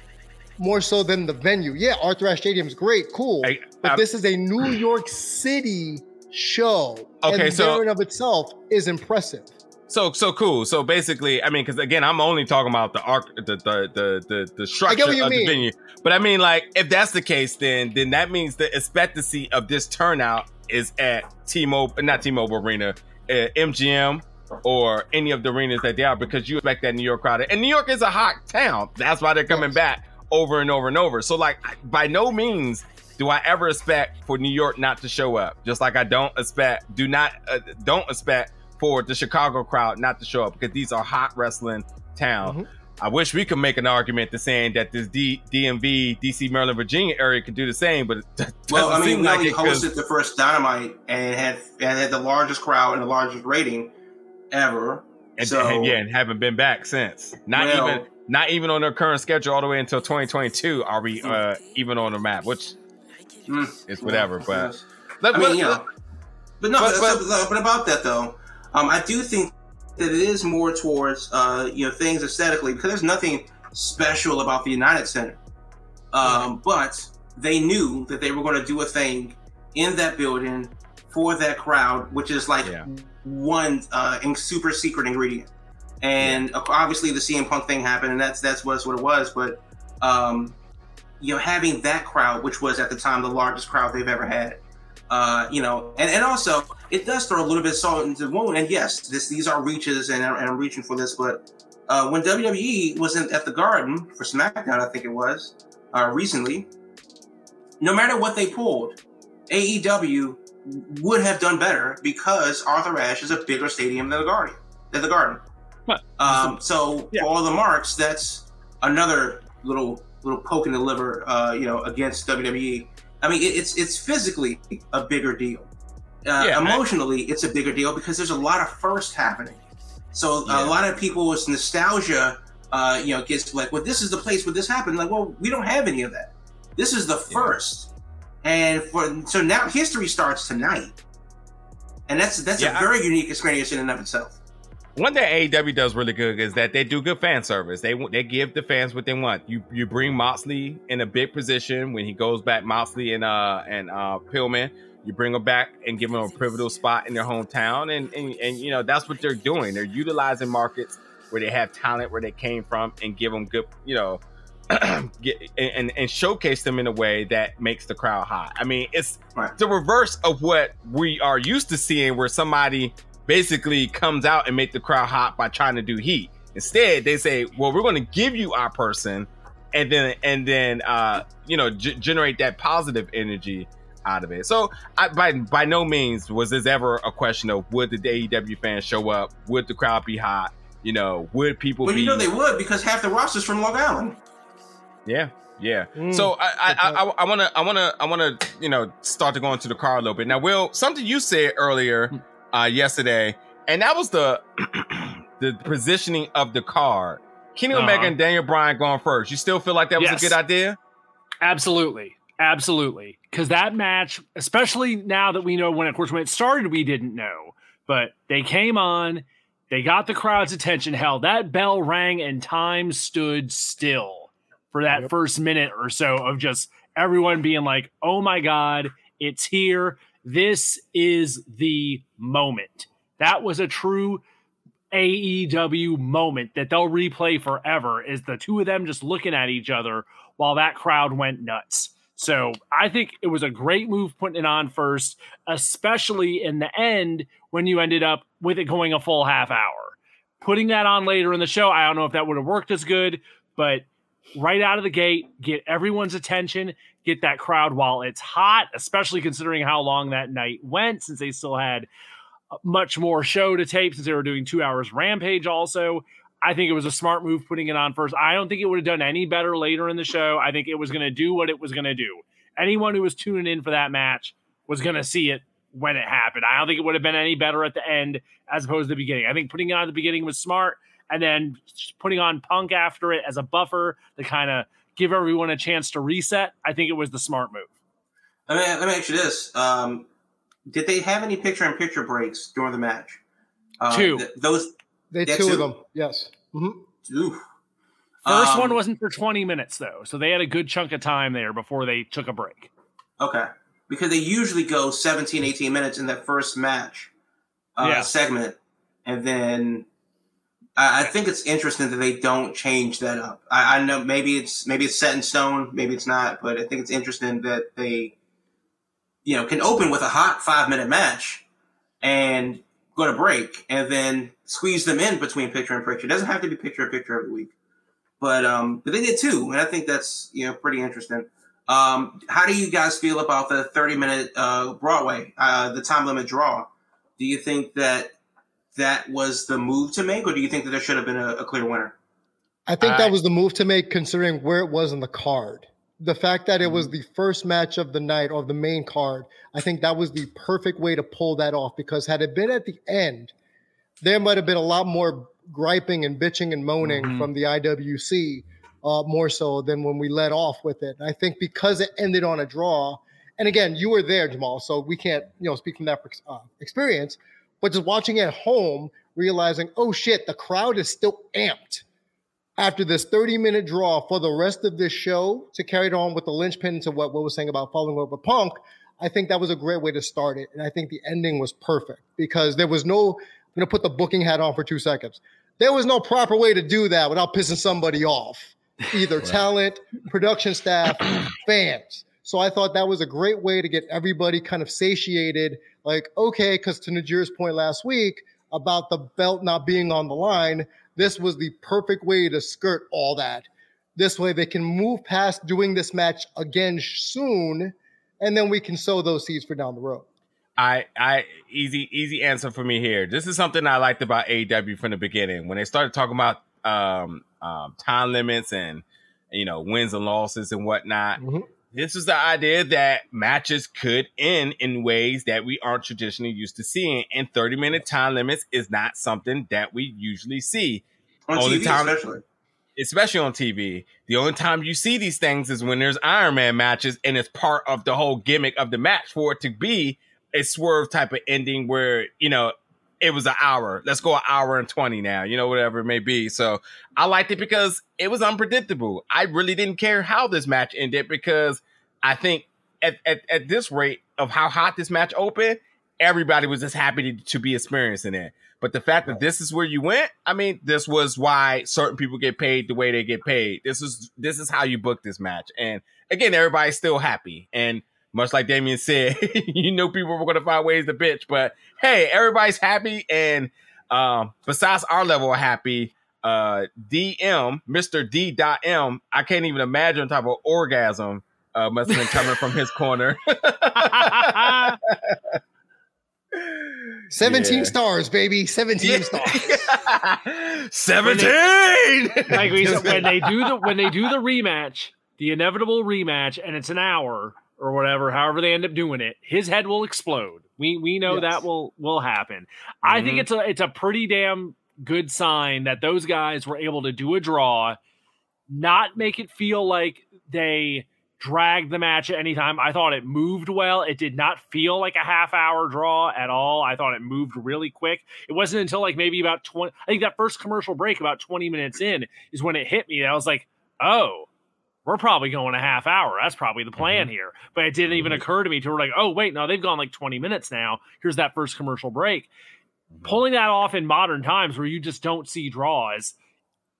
more so than the venue. Yeah, Arthur Ashe Stadium's great, cool. Hey, but I'm- this is a New York City show. Okay, and so- there in of itself is impressive. So so cool. So basically, I mean, because again, I'm only talking about the arc, the the the the, the structure of mean. the venue. But I mean, like, if that's the case, then then that means the expectancy of this turnout is at T-Mobile, not T-Mobile Arena, uh, MGM, or any of the arenas that they are, because you expect that New York crowd. And New York is a hot town. That's why they're coming Yes. back over and over and over. So like, by no means do I ever expect for New York not to show up. Just like I don't expect, do not, uh, don't expect for the Chicago crowd not to show up because these are hot wrestling towns. Mhm. I wish we could make an argument to saying that this D, DMV, DC, Maryland, Virginia area could do the same, but it doesn't Well, I mean, seem we like only it 'cause- hosted the first Dynamite and had and had the largest crowd and the largest rating ever. and, so- and yeah, and haven't been back since. Not Well- even, not even on their current schedule all the way until 2022 are we uh, even on the map, which Mm. is whatever. But let, I mean, let- you know, but no, But- but, but- but, about that though, um, I do think that it is more towards uh, you know things aesthetically because there's nothing special about the United Center, um, but they knew that they were going to do a thing in that building for that crowd, which is like Yeah. one uh, super secret ingredient. And uh, obviously, the CM Punk thing happened, and that's that's what, what it was. But um, you know, having that crowd, which was at the time the largest crowd they've ever had, uh, you know, and, and also it does throw a little bit of salt into the wound. And yes, this these are reaches, and, and I'm reaching for this, but uh, when WWE was in, at the Garden for SmackDown, I think it was uh, recently, no matter what they pulled, AEW would have done better because Arthur Ashe is a bigger stadium than the Garden. Than the Garden. Right. Um, so Yeah. for all the marks, that's another little little poke in the liver, uh, you know, against WWE. I mean, it's it's physically a bigger deal. Uh, Yeah, emotionally, it's a bigger deal because there's a lot of first happening. So Yeah. a lot of people people's nostalgia, uh, you know, gets like, well, this is the place where this happened. Like, well, we don't have any of that. This is the Yeah. first, and for so now history starts tonight, and that's that's a I- very unique experience in and of itself. One thing AEW does really good is that they do good fan service. They they give the fans what they want. You you bring Moxley in a big position when he goes back, Moxley and uh and uh Pillman. You bring him back and give him a pivotal spot in their hometown, and and and you know that's what they're doing. They're utilizing markets where they have talent where they came from and give them good, you know, get and, and showcase them in a way that makes the crowd hot. I mean, it's Right. the reverse of what we are used to seeing, where somebody basically comes out and make the crowd hot by trying to do heat. Instead, they say, "Well, we're going to give you our person, and then and then uh, you know g- generate that positive energy out of it." So, I, by by no means was this ever a question of would the AEW fans show up? Would the crowd be hot? You know, would people Well, be? you know they would because half the roster's from Long Island. Yeah, yeah. Mm, so I, I. I, I want to, I want to, I want to, you know, start to go into the car a little bit. Now, Will, something you said earlier, uh, yesterday, and that was the the positioning of the card. Kenny Omega Uh-huh. and Daniel Bryan going first. You still feel like that was Yes. a good idea? Absolutely. Absolutely. Because that match, especially now that we know when, of course, when it started, we didn't know. But they came on, they got the crowd's attention. Hell, that bell rang and time stood still for that Yep. first minute or so of just everyone being like, oh my God, it's here. This is the moment. That was a true AEW moment that they'll replay forever is the two of them just looking at each other while that crowd went nuts. So I think it was a great move putting it on first, especially in the end when you ended up with it going a full half hour. Putting that on later in the show, I don't know if that would have worked as good, but right out of the gate, get everyone's attention, get that crowd while it's hot, especially considering how long that night went since they still had uh, much more show to tape since they were doing two hours rampage also. I think it was a smart move putting it on first. I don't think it would have done any better later in the show. I think it was going to do what it was going to do. Anyone who was tuning in for that match was going to see it when it happened. I don't think it would have been any better at the end as opposed to the beginning. I think putting it on at the beginning was smart and then putting on punk after it as a buffer to kind of give everyone a chance to reset i think it was the smart move Let me, let me ask you this: um, Did they have any picture-in-picture breaks during the match? Uh, Two. th- those. They Yeah, two two. of them. Yes. hmm Oof. first Um, one wasn't for 20 minutes though so they had a good chunk of time there before they took a break Okay. Because they usually go 17, 18 minutes in that first match uh, Yeah. segment. And then I, I think it's interesting that they don't change that up. I, I know maybe it's maybe it's set in stone, maybe it's not, but I think it's interesting that they you know can open with a hot five minute match and go to break and then squeeze them in between picture and picture. It doesn't have to be picture in picture every week. But um but they did too, and I think that's you know pretty interesting. Um, how do you guys feel about the 30 minute uh, Broadway, uh, the time limit draw? Do you think that that was the move to make, or do you think that there should have been a, a clear winner? I think I- that was the move to make, considering where it was in the card. The fact that it was the first match of the night or the main card, I think that was the perfect way to pull that off. Because had it been at the end, there might have been a lot more griping and bitching and moaning Mhm. from the IWC, uh, more so than when we let off with it. I think because it ended on a draw, and again, you were there, Jamal, so we can't, you know, speak from that uh, experience. But just watching at home, realizing, oh shit, the crowd is still amped after this 30 minute draw for the rest of this show to carry it on with the linchpin to what Will was saying about following up with Punk, I think that was a great way to start it. And I think the ending was perfect because there was no, I'm going to put the booking hat on for two seconds. There was no proper way to do that without pissing somebody off, either talent, production staff, fans. So I thought that was a great way to get everybody kind of satiated. Like, okay, because to Najir's point last week about the belt not being on the line, this was the perfect way to skirt all that. This way they can move past doing this match again soon, and then we can sow those seeds for down the road. I, I, easy, easy answer for me here. This is something I liked about AEW from the beginning when they started talking about um, um, time limits and you know wins and losses and whatnot. Mhm. This is the idea that matches could end in ways that we aren't traditionally used to seeing, and 30 minute time limits is not something that we usually see, On Only TV, time- especially. especially on TV. The only time you see these things is when there's Iron Man matches, and it's part of the whole gimmick of the match for it to be a swerve type of ending where you know it was an hour. Let's go an hour and 20 now, you know, whatever it may be. So I liked it because it was unpredictable. I really didn't care how this match ended because I think at, at, at this rate of how hot this match opened, everybody was just happy to, to be experiencing it. But the fact that this is where you went, I mean, this was why certain people get paid the way they get paid. This is this is how you book this match. And again, everybody's still happy. And much like Damien said, you know people were gonna find ways to bitch, but hey, everybody's happy. And um, besides our level of happy, uh, DM, Mr. D.M, I can't even imagine type of orgasm uh, must have been coming from his corner. 17 yeah. stars, baby. 17 yeah. stars. 17. like we, when they do the when they do the rematch, the inevitable rematch, and it's an hour or whatever, however they end up doing it, his head will explode. We we know yes. that will will happen. Mm-hmm. I think mm-hmm. it's a it's a pretty damn good sign that those guys were able to do a draw, not make it feel like they dragged the match at any time. I thought it moved well. It did not feel like a half hour draw at all. I thought it moved really quick. It wasn't until like maybe about 20, I think that first commercial break, about 20 minutes in, is when it hit me. I was like, oh, we're probably going a half hour. That's probably the plan mm-hmm. here. But it didn't even mm-hmm. occur to me to like, oh, wait, no, they've gone like 20 minutes now. Here's that first commercial break. Mm-hmm. Pulling that off in modern times where you just don't see draws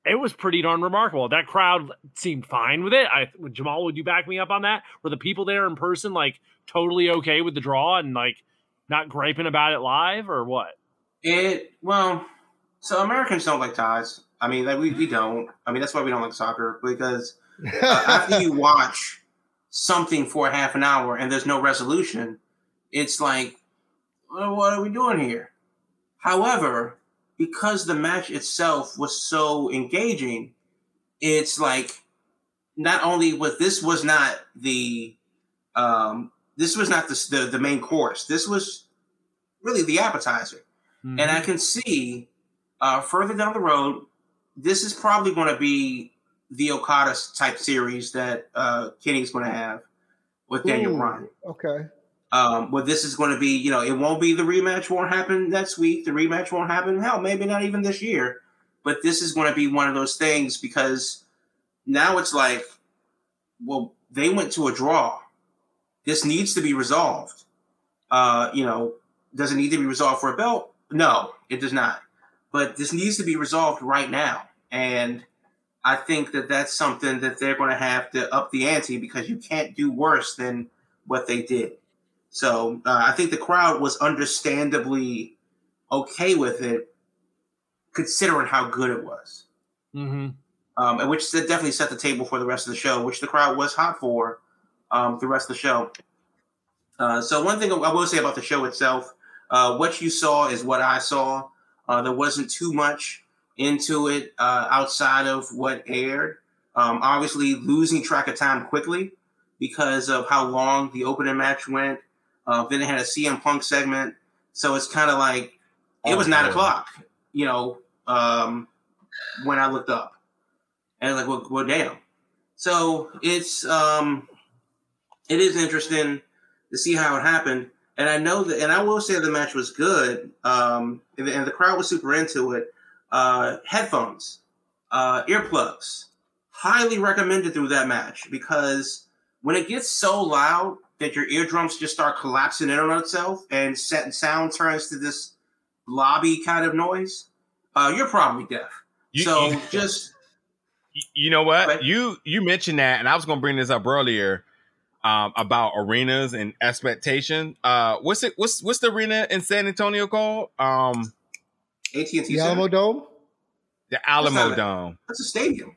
it was pretty darn remarkable. That crowd seemed fine with it. I Jamal, would you back me up on that? Were the people there in person like totally okay with the draw and like not griping about it live or what? It well, so Americans don't like ties. I mean, like, we we don't. I mean, that's why we don't like soccer because uh, after you watch something for half an hour and there's no resolution, it's like, well, what are we doing here? However, because the match itself was so engaging, it's like not only was this was not the um this was not the the, the main course. This was really the appetizer. Mm-hmm. And I can see uh further down the road, this is probably going to be the Okada type series that uh Kenny's going to have with Daniel Bryan. Okay. Um, well, this is going to be, you know, it won't be the rematch won't happen next week. The rematch won't happen, hell, maybe not even this year. But this is going to be one of those things because now it's like, well, they went to a draw. This needs to be resolved. Uh, you know, does it need to be resolved for a belt? No, it does not. But this needs to be resolved right now. And I think that that's something that they're going to have to up the ante because you can't do worse than what they did. So uh, I think the crowd was understandably okay with it, considering how good it was. Mm-hmm. Um, and which definitely set the table for the rest of the show, which the crowd was hot for um, the rest of the show. Uh, so one thing I will say about the show itself, uh, what you saw is what I saw. Uh, there wasn't too much into it uh, outside of what aired. Um, obviously, losing track of time quickly because of how long the opening match went uh, then it had a CM Punk segment. So it's kind of like it was oh, nine o'clock, you know, um, when I looked up, and like, well, well, damn. So it's um, it is interesting to see how it happened, and I know that, and I will say the match was good, um, and, the, and the crowd was super into it. Uh, headphones, uh, earplugs, highly recommended through that match because when it gets so loud, that your eardrums just start collapsing in on itself and set sound turns to this lobby kind of noise, uh, you're probably deaf. You, so you, just you know what you you mentioned that, and I was going to bring this up earlier um, about arenas and expectation. Uh, what's it? What's what's the arena in San Antonio called? Um, AT&T the Alamo Dome. The Alamo Dome. That's a stadium.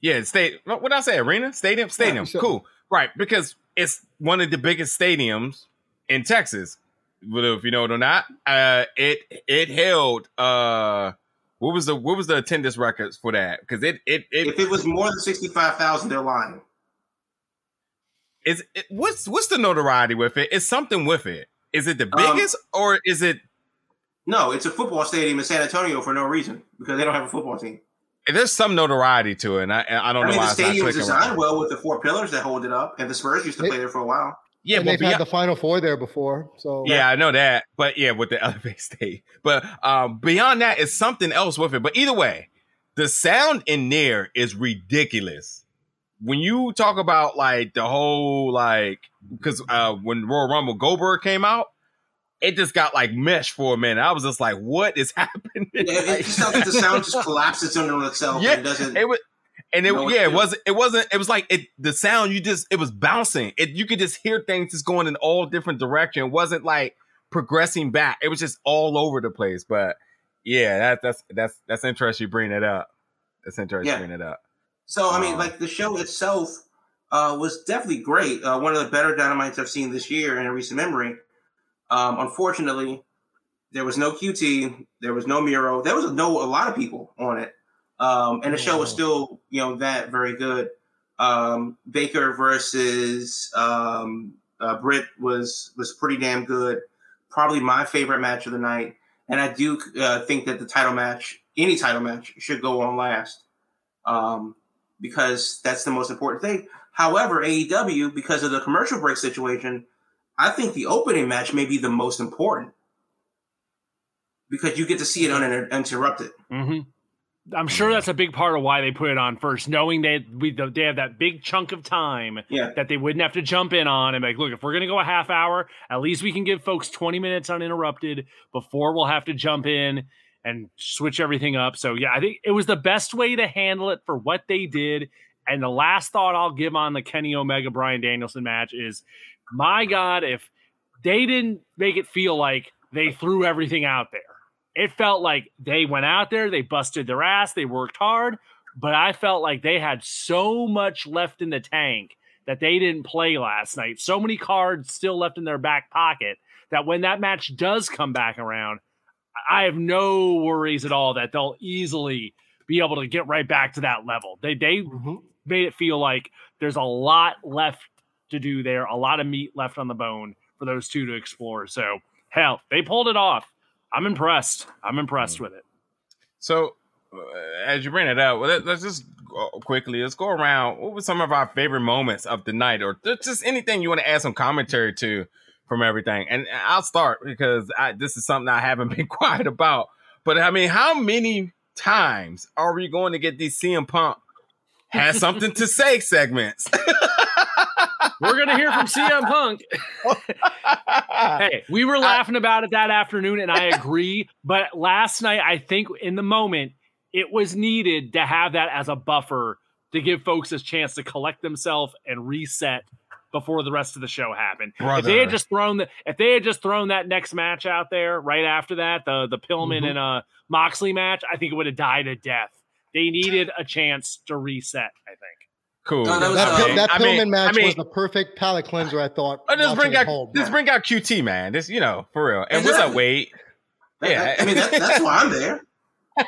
Yeah, state. What did I say? Arena, stadium, stadium. Yeah, sure. Cool. Right, because it's one of the biggest stadiums in Texas. If you know it or not, uh, it it held uh, what was the what was the attendance records for that? Because it, it it if it was more than sixty five thousand, they're lying. Is it, what's what's the notoriety with it? it? Is something with it? Is it the um, biggest um, or is it? No, it's a football stadium in San Antonio for no reason because they don't have a football team. There's some notoriety to it, and I, I don't I know mean, why the stadium was designed well with the four pillars that hold it up, and the Spurs used to play there for a while. Yeah, and they've beyond, had the Final Four there before, so yeah, I know that. But yeah, with the Elevate State, but um, beyond that, it's something else with it. But either way, the sound in there is ridiculous. When you talk about like the whole like because uh, when Royal Rumble Goldberg came out, it just got like mesh for a minute. I was just like, what is happening? Yeah, it, Like- just felt like the sound just collapses under itself. Yeah, and it doesn't. it was and it yeah it wasn't it wasn't it was like it the sound you just it was bouncing it you could just hear things just going in all different direction it wasn't like progressing back it was just all over the place but yeah that that's that's that's interesting you bring it up that's interesting Yeah. bring it up So I mean, Um, like the show itself uh, was definitely great. Uh, one of the better dynamites I've seen this year in a recent memory. Um, unfortunately, there was no QT, there was no Miro, there was no a lot of people on it, um, and the show was still you know that very good. Um, Baker versus um, uh, Britt was was pretty damn good. Probably my favorite match of the night, and I do uh, think that the title match, any title match, should go on last. Um, because that's the most important thing. However, AEW, because of the commercial break situation, I think the opening match may be the most important because you get to see it uninterrupted. hmm I'm sure that's a big part of why they put it on first, knowing that we they have that big chunk of time Yeah. that they wouldn't have to jump in on and be like, look, if we're gonna go a half hour, at least we can give folks 20 minutes uninterrupted before we'll have to jump in and switch everything up. So yeah, I think it was the best way to handle it for what they did. And the last thought I'll give on the Kenny Omega Bryan Danielson match is, my God, if they didn't make it feel like they threw everything out there. It felt like they went out there, they busted their ass, they worked hard, but I felt like they had so much left in the tank that they didn't play last night. So many cards still left in their back pocket that when that match does come back around, I have no worries at all that they'll easily be able to get right back to that level. They they Mhm. made it feel like there's a lot left to do there, a lot of meat left on the bone for those two to explore. So hell, they pulled it off. I'm impressed. I'm impressed with it. so uh, as you bring it up let, let's just go quickly let's go around what were some of our favorite moments of the night or just anything you want to add some commentary to from everything and i'll start because I, this is something i haven't been quiet about but i mean how many times are we going to get these cm punk has something to say segments We're gonna hear from CM Punk. hey, we were laughing about it that afternoon, and I agree. But last night, I think in the moment, it was needed to have that as a buffer to give folks a chance to collect themselves and reset before the rest of the show happened. If they had just thrown the, if they had just thrown that next match out there right after that, the the Pillman Mhm. and uh Moxley match, I think it would have died a death. They needed a chance to reset. I think. Cool No, that was, That, uh, Pil- that I mean- match I mean- was the perfect palate cleanser, I thought. Oh, just bring at out home. just bring out QT, man. This, you know, for real. And what's up, Wade? That- Yeah. I mean, that, that's why I'm there.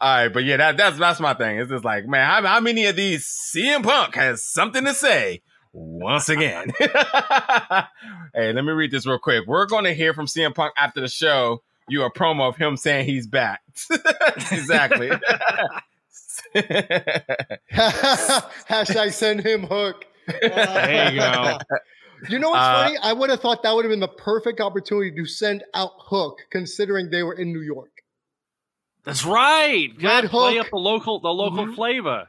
All right, but yeah, that, that's that's my thing. It's just like, man, how, how many of these CM Punk has something to say once again? hey, let me read this real quick. We're going to hear from CM Punk after the show. You a promo of him saying he's back. exactly. Hashtag send him hook. There you go. You know what's Uh, funny? I would have thought that would have been the perfect opportunity to send out Hook, considering they were in New York. That's right. Red God, play up the local the local Mhm. flavor.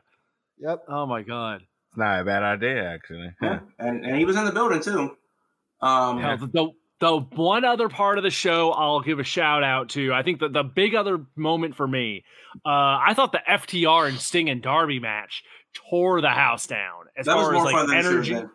Yep. Oh my god. it's not a bad idea, actually. Yeah. And, and he was in the building too. Um, Hell, the, the the one other part of the show I'll give a shout out to. I think that the big other moment for me, uh, I thought the FTR and Sting and Darby match tore the house down as that was far more as like than it should have energy. been.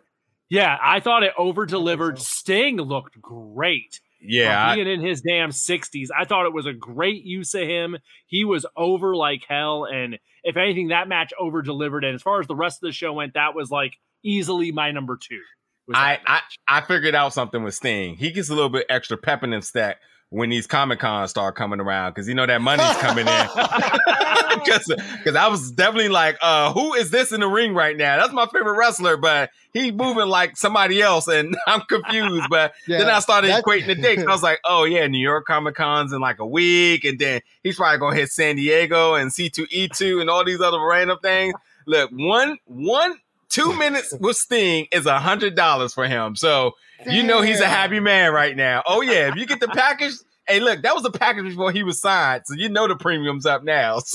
Yeah, I thought it over delivered. Sting looked great. Yeah, for I- being in his damn 60s. I thought it was a great use of him. He was over like hell. And if anything, that match over delivered. And as far as the rest of the show went, that was like easily my number two. Was I, I. I figured out something with Sting. He gets a little bit extra pep in his step when these Comic Cons start coming around because you know that money's coming in. Because I was definitely like, uh, who is this in the ring right now? That's my favorite wrestler, but he's moving like somebody else, and I'm confused. But Yeah, then I started equating the dates. I was like, oh yeah, New York Comic Cons in like a week, and then he's probably gonna hit San Diego and C2E2 and all these other random things. Look, one one two minutes with Sting is a hundred dollars for him. So you know he's a happy man right now. Oh yeah, if you get the package, hey, look, that was a package before he was signed, so you know the premium's up now.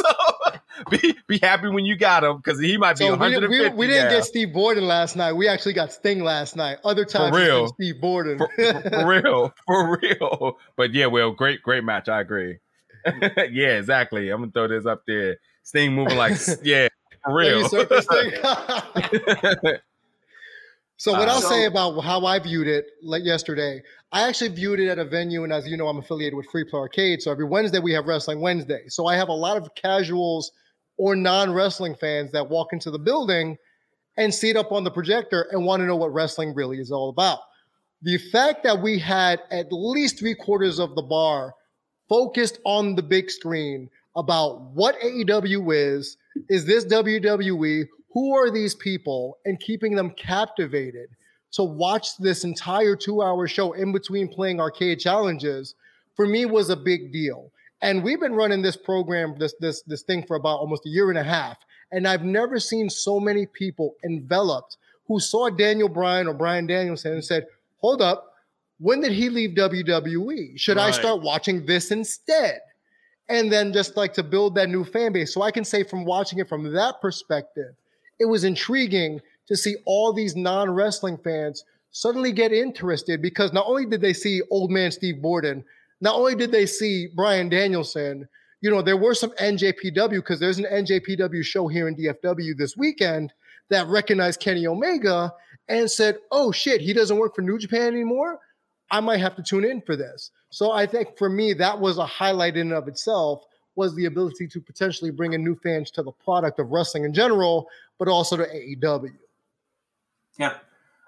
So be be happy when you got him because he might be So we, 150. we, we didn't now. get Steve Borden last night. We actually got Sting last night. Other times, it's real. Steve Borden. for, for- for real, for real. But yeah, well, great, great match. I agree. yeah, exactly. I'm gonna throw this up there. Sting moving like yeah, for real. you, Circus Sting. So what Uh, I'll so- say about how I viewed it like yesterday, I actually viewed it at a venue, and as you know, I'm affiliated with Free Play Arcade. So every Wednesday we have Wrestling Wednesday. So I have a lot of casuals or non-wrestling fans that walk into the building and see it up on the projector and want to know what wrestling really is all about. The fact that we had at least three quarters of the bar focused on the big screen about what AEW is, is this WWE? Who are these people? And keeping them captivated to watch this entire two hour show in between playing arcade challenges for me was a big deal. And we've been running this program, this this this thing for about almost a year and a half. And I've never seen so many people enveloped who saw Daniel Bryan or Bryan Danielson and said, hold up, when did he leave WWE? Should I start watching this instead? And then just like to build that new fan base. So I can say from watching it from that perspective, it was intriguing to see all these non-wrestling fans suddenly get interested because not only did they see old man Steve Borden, not only did they see Bryan Danielson, you know, there were some NJPW because there's an NJPW show here in DFW this weekend that recognized Kenny Omega and said, "Oh shit, he doesn't work for New Japan anymore. I might have to tune in for this." So I think for me that was a highlight in and of itself was the ability to potentially bring in new fans to the product of wrestling in general, but also to AEW. Yeah.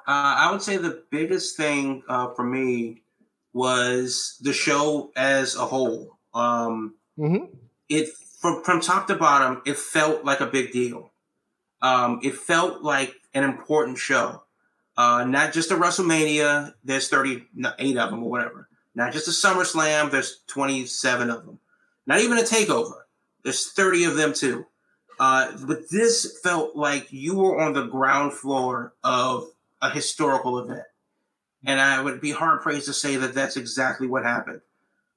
Uh, I would say the biggest thing uh, for me was the show as a whole. Um, hmm it from from top to bottom, it felt like a big deal. Um, it felt like an important show. Uh, not just a WrestleMania. There's 38 of them or whatever. Not just a SummerSlam. There's 27 of them. Not even a Takeover. There's 30 of them too. Uh, but this felt like you were on the ground floor of a historical event, and I would be hard pressed to say that that's exactly what happened.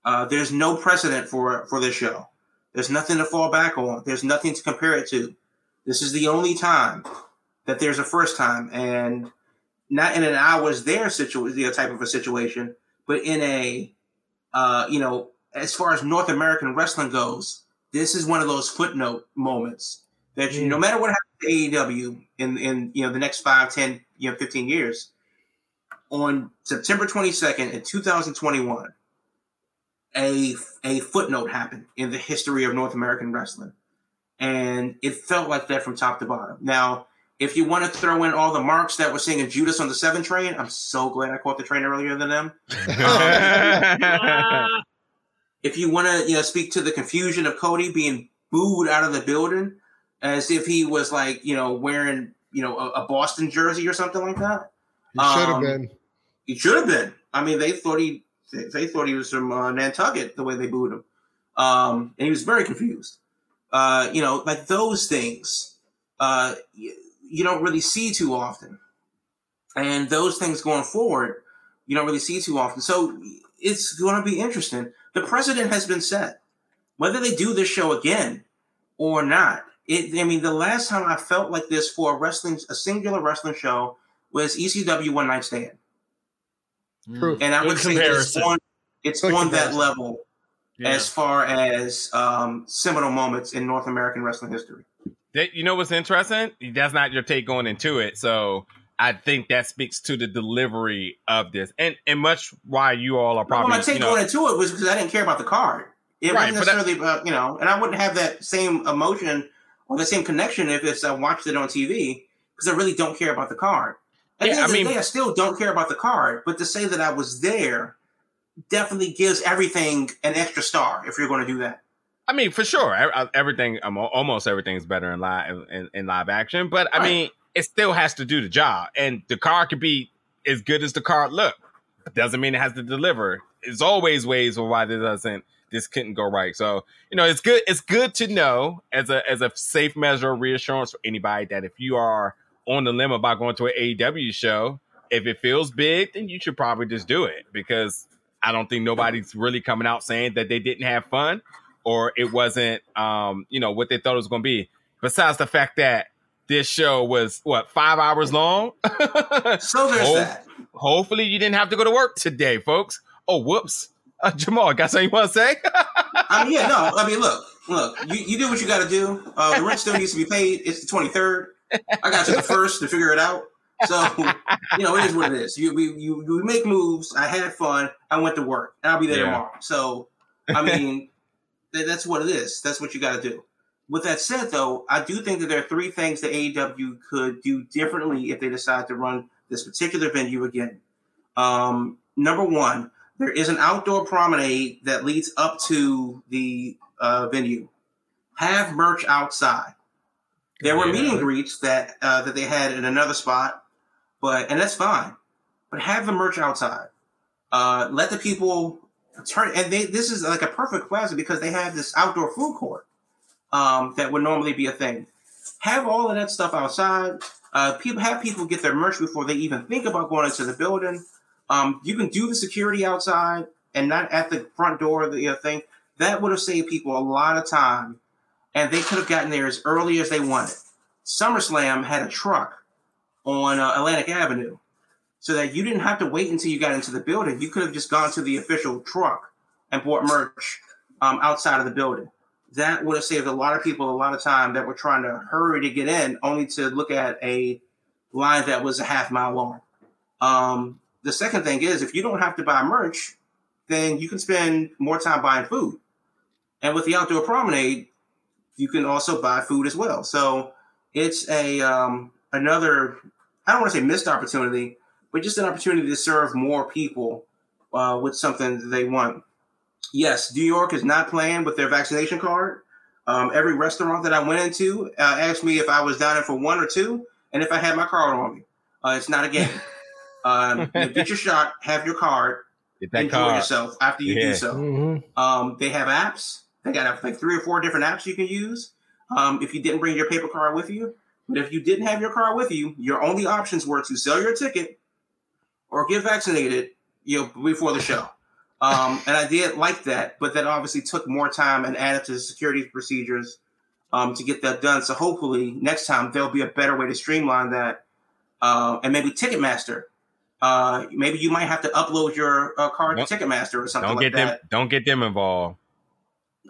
Uh, there's no precedent for for this show. There's nothing to fall back on. There's nothing to compare it to. This is the only time that there's a first time, and not in an I was there situation, you know, type of a situation, but in a, uh, you know, as far as North American wrestling goes, this is one of those footnote moments that you, no matter what happens to AEW in in you know the next five, ten, you know, fifteen years, on September twenty second in two thousand twenty one a a footnote happened in the history of North American wrestling, and it felt like that from top to bottom. Now, if you want to throw in all the marks that were singing Judas on the Seven Train, I'm so glad I caught the train earlier than them. If you want to, you know, speak to the confusion of Cody being booed out of the building as if he was like, you know, wearing, you know, a, a Boston jersey or something like that. He should have Um, been. He should have been. I mean, they thought he they, they thought he was from uh, Nantucket the way they booed him, um, and he was very confused. Uh, you know, like those things, uh, you, you don't really see too often, and those things going forward, you don't really see too often. So it's going to be interesting. The precedent has been set, whether they do this show again or not. It, I mean, the last time I felt like this for a wrestling, a singular wrestling show was ECW One Night Stand True. and I Good would say it's on it's Good on that level yeah. as far as um, seminal moments in North American wrestling history. That- you know what's interesting? That's not your take going into it. So I think that speaks to the delivery of this, and and much why you all are Well, probably my take you know, going into it was because I didn't care about the card. It Right, wasn't but that- necessarily about you know, and I wouldn't have that same emotion or the same connection if it's I watched it on TV because I really don't care about the card. At Yeah, the end I of mean- the day, I still don't care about the card, but to say that I was there definitely gives everything an extra star if you're going to do that. I mean, for sure, uh, everything, um, almost everything's better in live in, in live action. But I Right. mean, it still has to do the job, and the car could be as good as the car look. Doesn't mean it has to deliver. There's always ways for why this doesn't, this couldn't go right. So you know, it's good. It's good to know as a as a safe measure of reassurance for anybody that if you are on the limb about going to an AEW show, if it feels big, then you should probably just do it because I don't think nobody's really coming out saying that they didn't have fun or it wasn't, um, you know, what they thought it was going to be. Besides the fact that this show was what five hours long. so there's Ho- that. Hopefully, you didn't have to go to work today, folks. Oh, whoops. Uh, Jamal, got something you want to say? I mean, yeah, no. I mean, look, look. You, you do what you got to do. Uh, the rent still needs to be paid. It's the twenty third. I got to the first to figure it out. So you know, it is what it is. You we you, you make moves. I had fun. I went to work, and I'll be there yeah. tomorrow. So I mean, that's what it is. That's what you got to do. With that said, though, I do think that there are three things that AEW could do differently if they decide to run this particular venue again. Um, number one, there is an outdoor promenade that leads up to the uh, venue. Have merch outside. There were yeah. meet and greets that uh, that they had in another spot, but and that's fine. But have the merch outside. Uh, let the people turn. And they, this is like a perfect plaza because they have this outdoor food court um, that would normally be a thing. Have all of that stuff outside. Uh, people have people get their merch before they even think about going into the building. Um, you can do the security outside and not at the front door of the thing. That would have saved people a lot of time, and they could have gotten there as early as they wanted. SummerSlam had a truck on uh, Atlantic Avenue, so that you didn't have to wait until you got into the building. You could have just gone to the official truck and bought merch um, outside of the building that would have saved a lot of people a lot of time that were trying to hurry to get in, only to look at a line that was a half mile long. Um, the second thing is, if you don't have to buy merch, then you can spend more time buying food. And with the outdoor promenade, you can also buy food as well. So it's a um, another I don't want to say missed opportunity, but just an opportunity to serve more people uh, with something that they want yes, New York is not playing with their vaccination card. Um, every restaurant that I went into uh, asked me if I was down there for one or two, and if I had my card on me. Uh, it's not a game. um, you get your shot, have your card, enjoy card. yourself after you yeah. do so. Mm-hmm. Um, they have apps. They got like three or four different apps you can use. Um, if you didn't bring your paper card with you, but if you didn't have your card with you, your only options were to sell your ticket or get vaccinated, you know, before the show. Um, and I did like that, but that obviously took more time and added to the security procedures um, to get that done. So hopefully next time there'll be a better way to streamline that. Uh, and maybe Ticketmaster. Uh, maybe you might have to upload your uh, card to Ticketmaster or something don't get like them, that. Don't get them involved.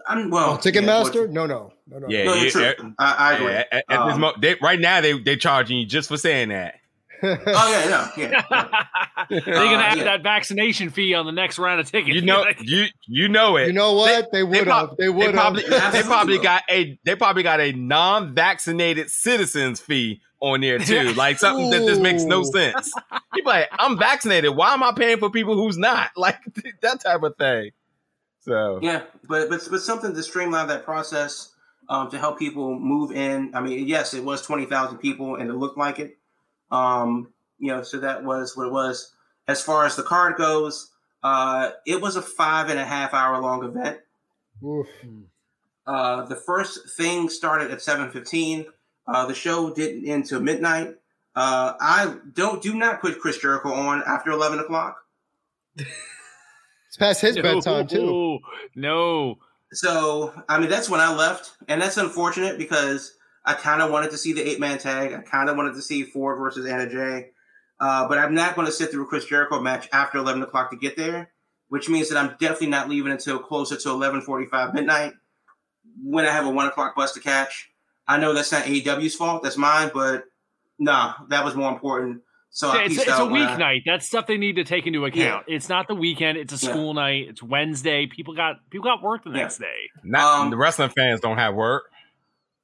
I'm, well, oh, Ticketmaster? Yeah, no, no, no, no. Yeah, no, yeah, true. I, I agree. Yeah, at, at um, this mo- they, right now, they they charging you just for saying that oh yeah, no, yeah. They're gonna uh, add yeah. that vaccination fee on the next round of tickets. You know, you you know it. You know what? They, they would have. They, would have. They probably got a. They probably got a non-vaccinated citizens fee on there too, like something that just makes no sense. People like, I'm vaccinated. Why am I paying for people who's not? Like that type of thing. So yeah, but but but something to streamline that process um, to help people move in. I mean, yes, it was twenty thousand people, and it looked like it. Um, you know, so that was what it was. As far as the card goes, uh, it was a five and a half hour long event. Uh, the first thing started at seven fifteen. Uh, the show didn't end till midnight. Uh, I don't do not put Chris Jericho on after eleven o'clock. it's past his no, bedtime too. No. So I mean that's when I left, and that's unfortunate because I kind of wanted to see the eight man tag. I kind of wanted to see Ford versus Anna Jay. Uh, but I'm not going to sit through a Chris Jericho match after 11 o'clock to get there, which means that I'm definitely not leaving until closer to 11:45 midnight when I have a one o'clock bus to catch. I know that's not AEW's fault, that's mine, but nah, that was more important. So yeah, it's, it's a weeknight. That's stuff they need to take into account. Yeah. It's not the weekend. It's a school yeah. night. It's Wednesday. People got people got work the next day. Not um, the wrestling fans don't have work.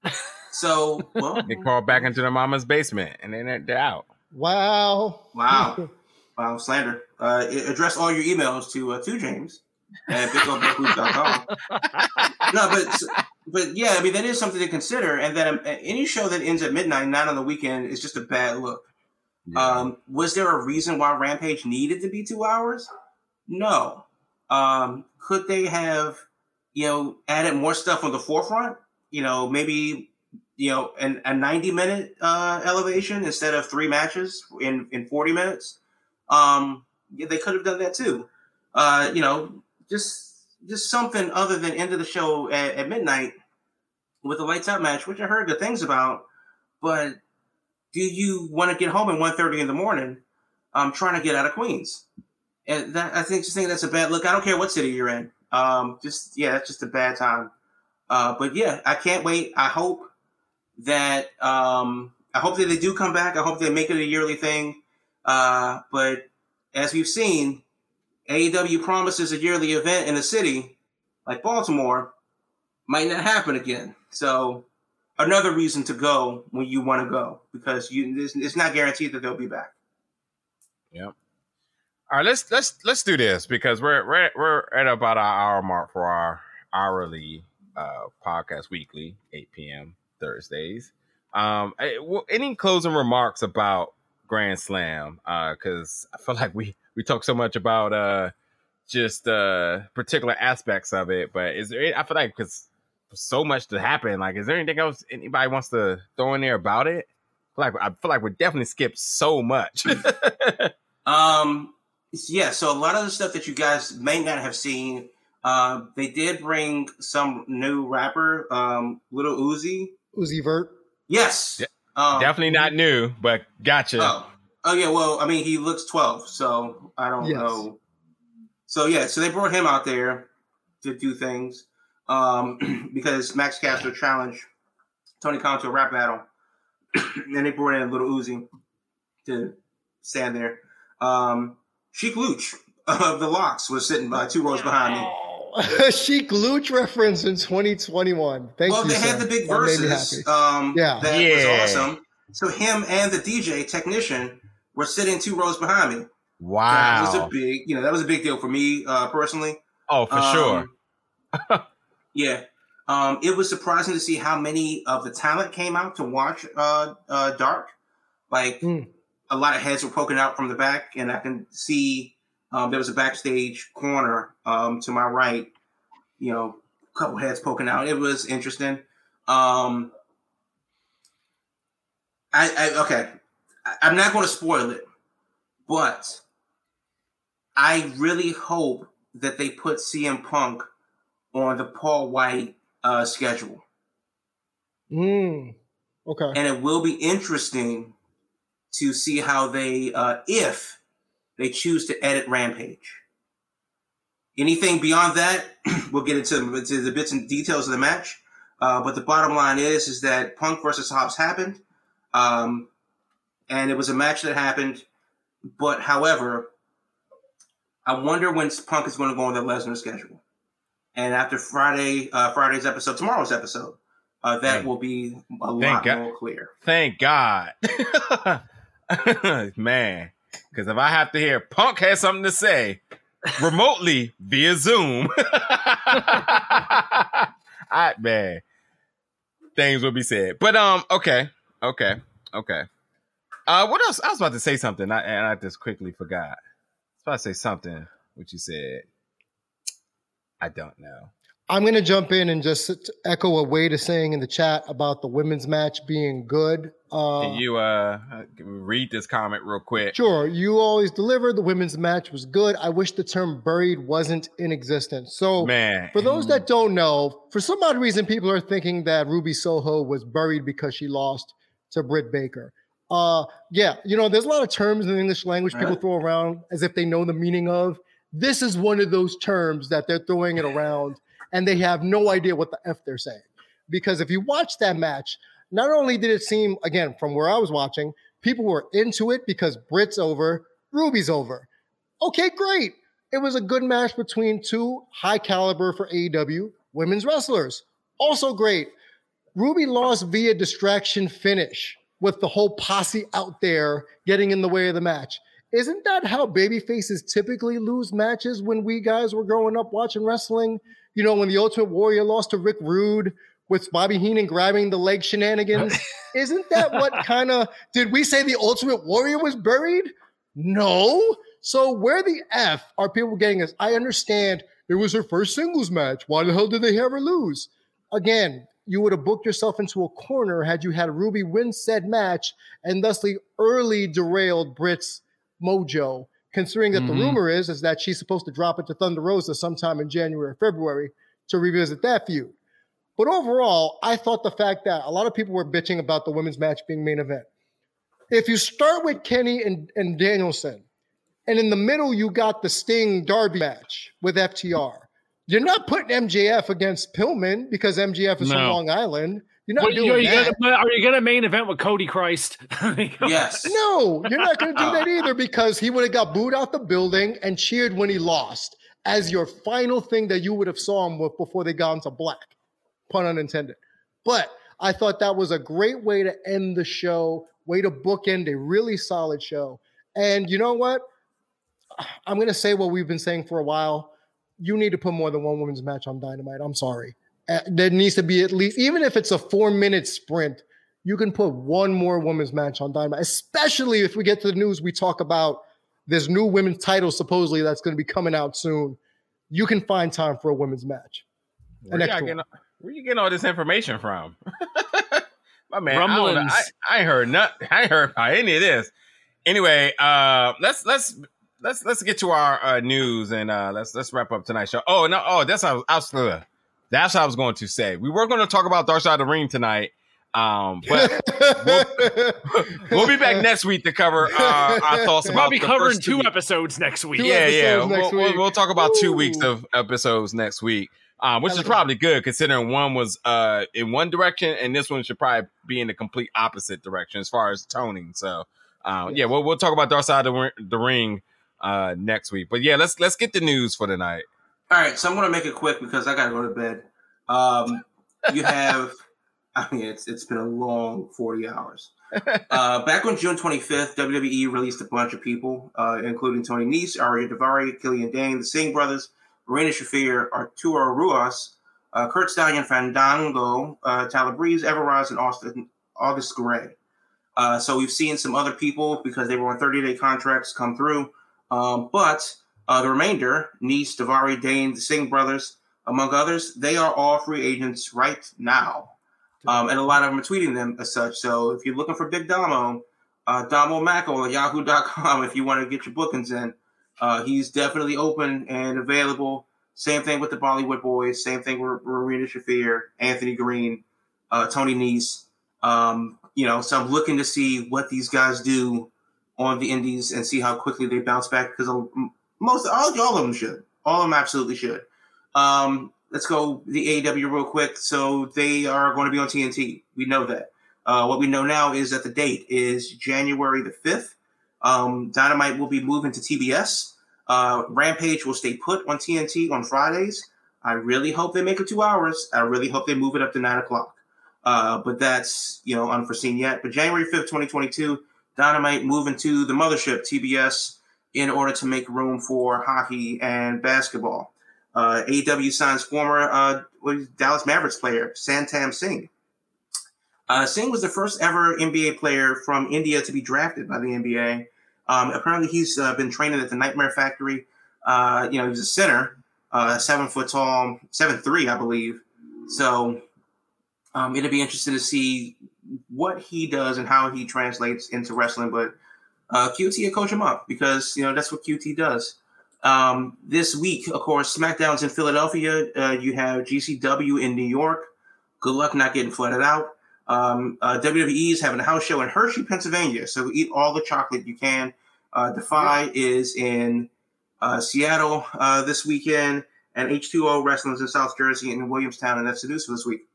So, well, they crawl back into their mama's basement and then they're out. Wow. Wow. wow. Slander. Uh, address all your emails to uh, to James at biggoldbookwhoop.com. no, but but yeah, I mean that is something to consider. And then um, any show that ends at midnight, not on the weekend, is just a bad look. Yeah. Um, was there a reason why Rampage needed to be two hours? No. Um, could they have, you know, added more stuff on the forefront? You know, maybe you know, an, a 90 minute uh, elevation instead of three matches in, in 40 minutes. Um, yeah, they could have done that too. uh, you know, just just something other than end of the show at, at midnight with a lights out match, which I heard good things about. But do you want to get home at 1.30 in the morning um, trying to get out of Queens? And that I think just think that's a bad look. I don't care what city you're in. Um, just yeah, that's just a bad time. Uh, but yeah, I can't wait. I hope that um, I hope that they do come back. I hope they make it a yearly thing. Uh, but as we've seen, AEW promises a yearly event in a city like Baltimore might not happen again. So another reason to go when you want to go because you it's, not guaranteed that they'll be back. Yep. All right, let's let's let's do this because we're we're we're at about our hour mark for our hourly uh, podcast weekly, 8 p.m. Thursdays. Um, any closing remarks about Grand Slam? Because uh, I feel like we we talk so much about uh just uh particular aspects of it, but is there? I feel like because so much to happen. Like, is there anything else anybody wants to throw in there about it? I like I feel like we definitely skipped so much. um, yeah. So a lot of the stuff that you guys may not have seen, uh, they did bring some new rapper, um, Little Uzi, Uzi Vert. Yes. Yeah. Um, definitely not new, but gotcha. Oh. oh yeah. Well, I mean, he looks twelve, so I don't yes. know. So yeah, so they brought him out there to do things um, because Max Caster challenged Tony Khan to a rap battle, and they brought in a Little Uzi to stand there. Um, Sheek Louch of the LOX was sitting by two rows behind me. Sheek Louch reference in 2021. Thank well, you. Well, they sir. had the big Verzuz. Um, yeah, that yeah. was awesome. So him and the DJ technician were sitting two rows behind me. Wow, that was a big, you know, that was a big deal for me uh, personally. Oh, for um, sure. Yeah. Um, it was surprising to see how many of the talent came out to watch uh, uh, Dark. Like mm. a lot of heads were poking out from the back, and I can see um, there was a backstage corner um, to my right. You know, a couple heads poking out. It was interesting. Um, I, I okay. I, I'm not going to spoil it, but I really hope that they put CM Punk on the Paul White uh, schedule. Mm, okay. And it will be interesting to see how they, uh, if they choose to edit Rampage. Anything beyond that, we'll get into, into, the bits and details of the match. Uh, but the bottom line is, is that Punk versus Hobbs happened, um, and it was a match that happened. But however, I wonder when Punk is going to go on the Lesnar schedule. And after Friday, uh, Friday's episode, tomorrow's episode, uh, that Thank, will be a lot God. more clear. Thank God, man. Because if I have to hear Punk has something to say remotely via Zoom, I man, things will be said. But um, okay, okay, okay. Uh, what else? I was about to say something, I, and I just quickly forgot. I was about to say something. What you said. I don't know. I'm going to jump in and just echo what Wade is saying in the chat about the women's match being good. Uh, Can you uh, read this comment real quick? Sure. You always deliver. The women's match was good. I wish the term buried wasn't in existence. So, man, for those that don't know, for some odd reason, people are thinking that Ruby Soho was buried because she lost to Britt Baker. Uh, yeah, you know, there's a lot of terms in the English language people throw around as if they know the meaning of. This is one of those terms that they're throwing it around and they have no idea what the F they're saying. Because if you watch that match, not only did it seem, again, from where I was watching, people were into it because Brit's over, Ruby's over. Okay, great. It was a good match between two high caliber for AEW women's wrestlers. Also great. Ruby lost via distraction finish with the whole posse out there getting in the way of the match. Isn't that how baby faces typically lose matches when we guys were growing up watching wrestling? You know, when the Ultimate Warrior lost to Rick Rude with Bobby Heenan grabbing the leg shenanigans. Isn't that what kind of did we say the Ultimate Warrior was buried? No. So where the F are people getting us? I understand it was her first singles match. Why the hell did they have her lose? Again, you would have booked yourself into a corner had you had Ruby win said match and thusly early derailed Britt's mojo considering that Mhm. the rumor is is that she's supposed to drop it to Thunder Rosa sometime in January or February to revisit that feud. But overall, I thought the fact that a lot of people were bitching about the women's match being main event. If you start with Kenny and, and Danielson, and in the middle you got the Sting Darby match with FTR, you're not putting MJF against Pillman because MJF is from Long Island. You're not What, doing are, you that. gonna, are you gonna main event with Cody Christ? Yes. No, you're not going to do that either because he would have got booed out the building and cheered when he lost as your final thing that you would have saw him with before they got into black. Pun unintended. But I thought that was a great way to end the show, way to bookend a really solid show. And you know what? I'm going to say what we've been saying for a while. You need to put more than one women's match on Dynamite. I'm sorry. Uh, There needs to be at least, even if it's a four minute sprint, you can put one more women's match on Dynamite, especially if we get to the news we talk about this new women's title supposedly that's going to be coming out soon. You can find time for a women's match. Where, An y'all getting, where you getting all this information from? My man, I. I, I heard not, I heard about any of this. Anyway, uh, let's let's let's let's get to our uh, news and uh, let's let's wrap up tonight's show. Oh no, oh that's how I was, uh, that's what I was going to say. We were going to talk about Dark Side of the Ring tonight, um, but we'll be back next week to cover uh, our thoughts about. We'll about be the covering first two weeks. episodes next week. Two yeah, yeah. We'll, we'll, week. we'll talk about two Ooh. weeks of episodes next week, um, which is probably good considering one was uh, in one direction and this one should probably be in the complete opposite direction as far as toning. So, uh, yeah, we'll, we'll talk about Dark Side of the Ring- the Ring uh, next week. But yeah, let's let's get the news for tonight. All right, so I'm gonna make it quick because I gotta go to bed. Um, you have, I mean, it's it's been a long 40 hours. Uh, back on June 25th, WWE released a bunch of people, uh, including Tony Nese, Arya Daivari, Killian Dain, the Singh brothers, Marina Shafir, Arturo Ruas, uh, Curt Stallion, Fandango, uh, Tyler Breeze, Ever-Rise, and Austin August Gray. Uh, so we've seen some other people because they were on 30-day contracts come through, um, but uh, the remainder, Nese, Daivari, Dain, the Singh brothers, among others, they are all free agents right now. Um, and a lot of them are tweeting them as such. So if you're looking for Big Damo, uh, Damo on yahoo.com, if you want to get your bookings in, uh, he's definitely open and available. Same thing with the Bollywood boys. Same thing with Marina Shafir, Anthony Green, uh, Tony Nese. Um, you know, so I'm looking to see what these guys do on the indies and see how quickly they bounce back because most all, all of them should. All of them absolutely should. Um, let's go the AEW real quick. So they are going to be on TNT. We know that. Uh, what we know now is that the date is January the 5th. Um, Dynamite will be moving to TBS. Uh, Rampage will stay put on TNT on Fridays. I really hope they make it two hours. I really hope they move it up to nine o'clock. Uh, but that's you know unforeseen yet. But January fifth, twenty twenty two, Dynamite moving to the mothership TBS in order to make room for hockey and basketball. Uh, AEW signs former uh, Dallas Mavericks player Satnam Singh. Uh, Singh was the first ever NBA player from India to be drafted by the NBA. Um, apparently, he's uh, been training at the Nightmare Factory. Uh, you know, he's a center, uh, seven foot tall, seven three, I believe. So um, it'll be interesting to see what he does and how he translates into wrestling. But uh, QT will coach him up because you know that's what QT does. Um, this week, of course, SmackDown's in Philadelphia. Uh, you have GCW in New York. Good luck not getting flooded out. Um, uh, WWE is having a house show in Hershey, Pennsylvania. So eat all the chocolate you can. Uh, Defy is in uh, Seattle uh, this weekend, and H2O Wrestling's in South Jersey and in Williamstown, and that's the news for this week.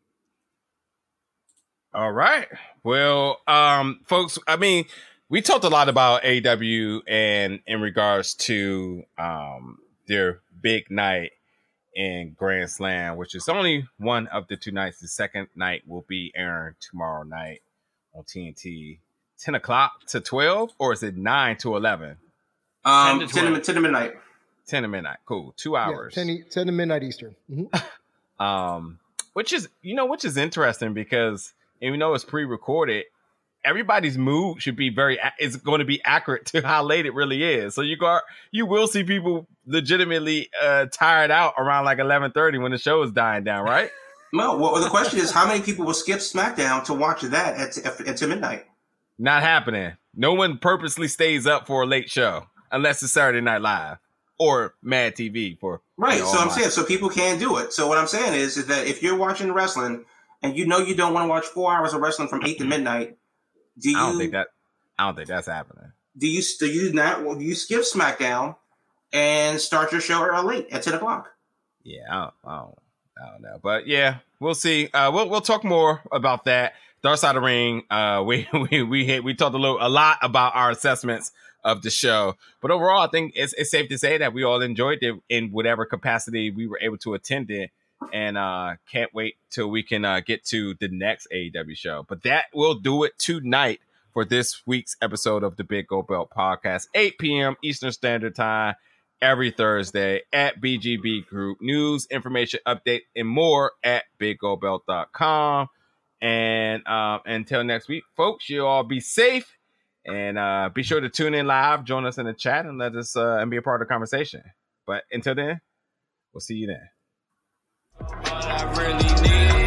All right. Well, um, folks, I mean, we talked a lot about AW and in regards to um their big night in Grand Slam, which is only one of the two nights. The second night will be airing tomorrow night on TNT. 10 o'clock to 12, or is it 9 to 11? Um, 10 to 10 to, 10 to midnight. 10 to midnight. Cool. Two Yeah, hours. 10, e- 10 to midnight Eastern. Mhm. um which is you know which is interesting because even though it's pre-recorded everybody's mood should be very is going to be accurate to how late it really is so you go you will see people legitimately uh tired out around like 11:30 when the show is dying down right No, well, the question is, how many people will skip SmackDown to watch that at, at, at midnight? not happening no one purposely stays up for a late show unless it's Saturday Night Live or Mad TV for right. You know, so I'm saying so people can't do it. So what I'm saying is, is that if you're watching wrestling and you know you don't want to watch four hours of wrestling from eight to midnight, do you? I don't think that. I don't think that's happening. Do you? Do you not? Do you skip SmackDown and start your show early at ten o'clock? Yeah, I don't, I don't, I don't know, but yeah, we'll see. Uh, we'll we'll talk more about that. Dark Side of the Ring. Uh, we we we hit, we talked a little a lot about our assessments of the show. But overall, I think it's, it's safe to say that we all enjoyed it in whatever capacity we were able to attend it. And uh, can't wait till we can uh, get to the next AEW show. But that will do it tonight for this week's episode of the Big Gold Belt Podcast, 8 p.m. Eastern Standard Time every Thursday at BGB Group. News, information, update, and more at biggoldbelt.com. And um, until next week, folks, you all be safe and uh, be sure to tune in live, join us in the chat, and let us uh, and be a part of the conversation. But until then, we'll see you then. All I really need.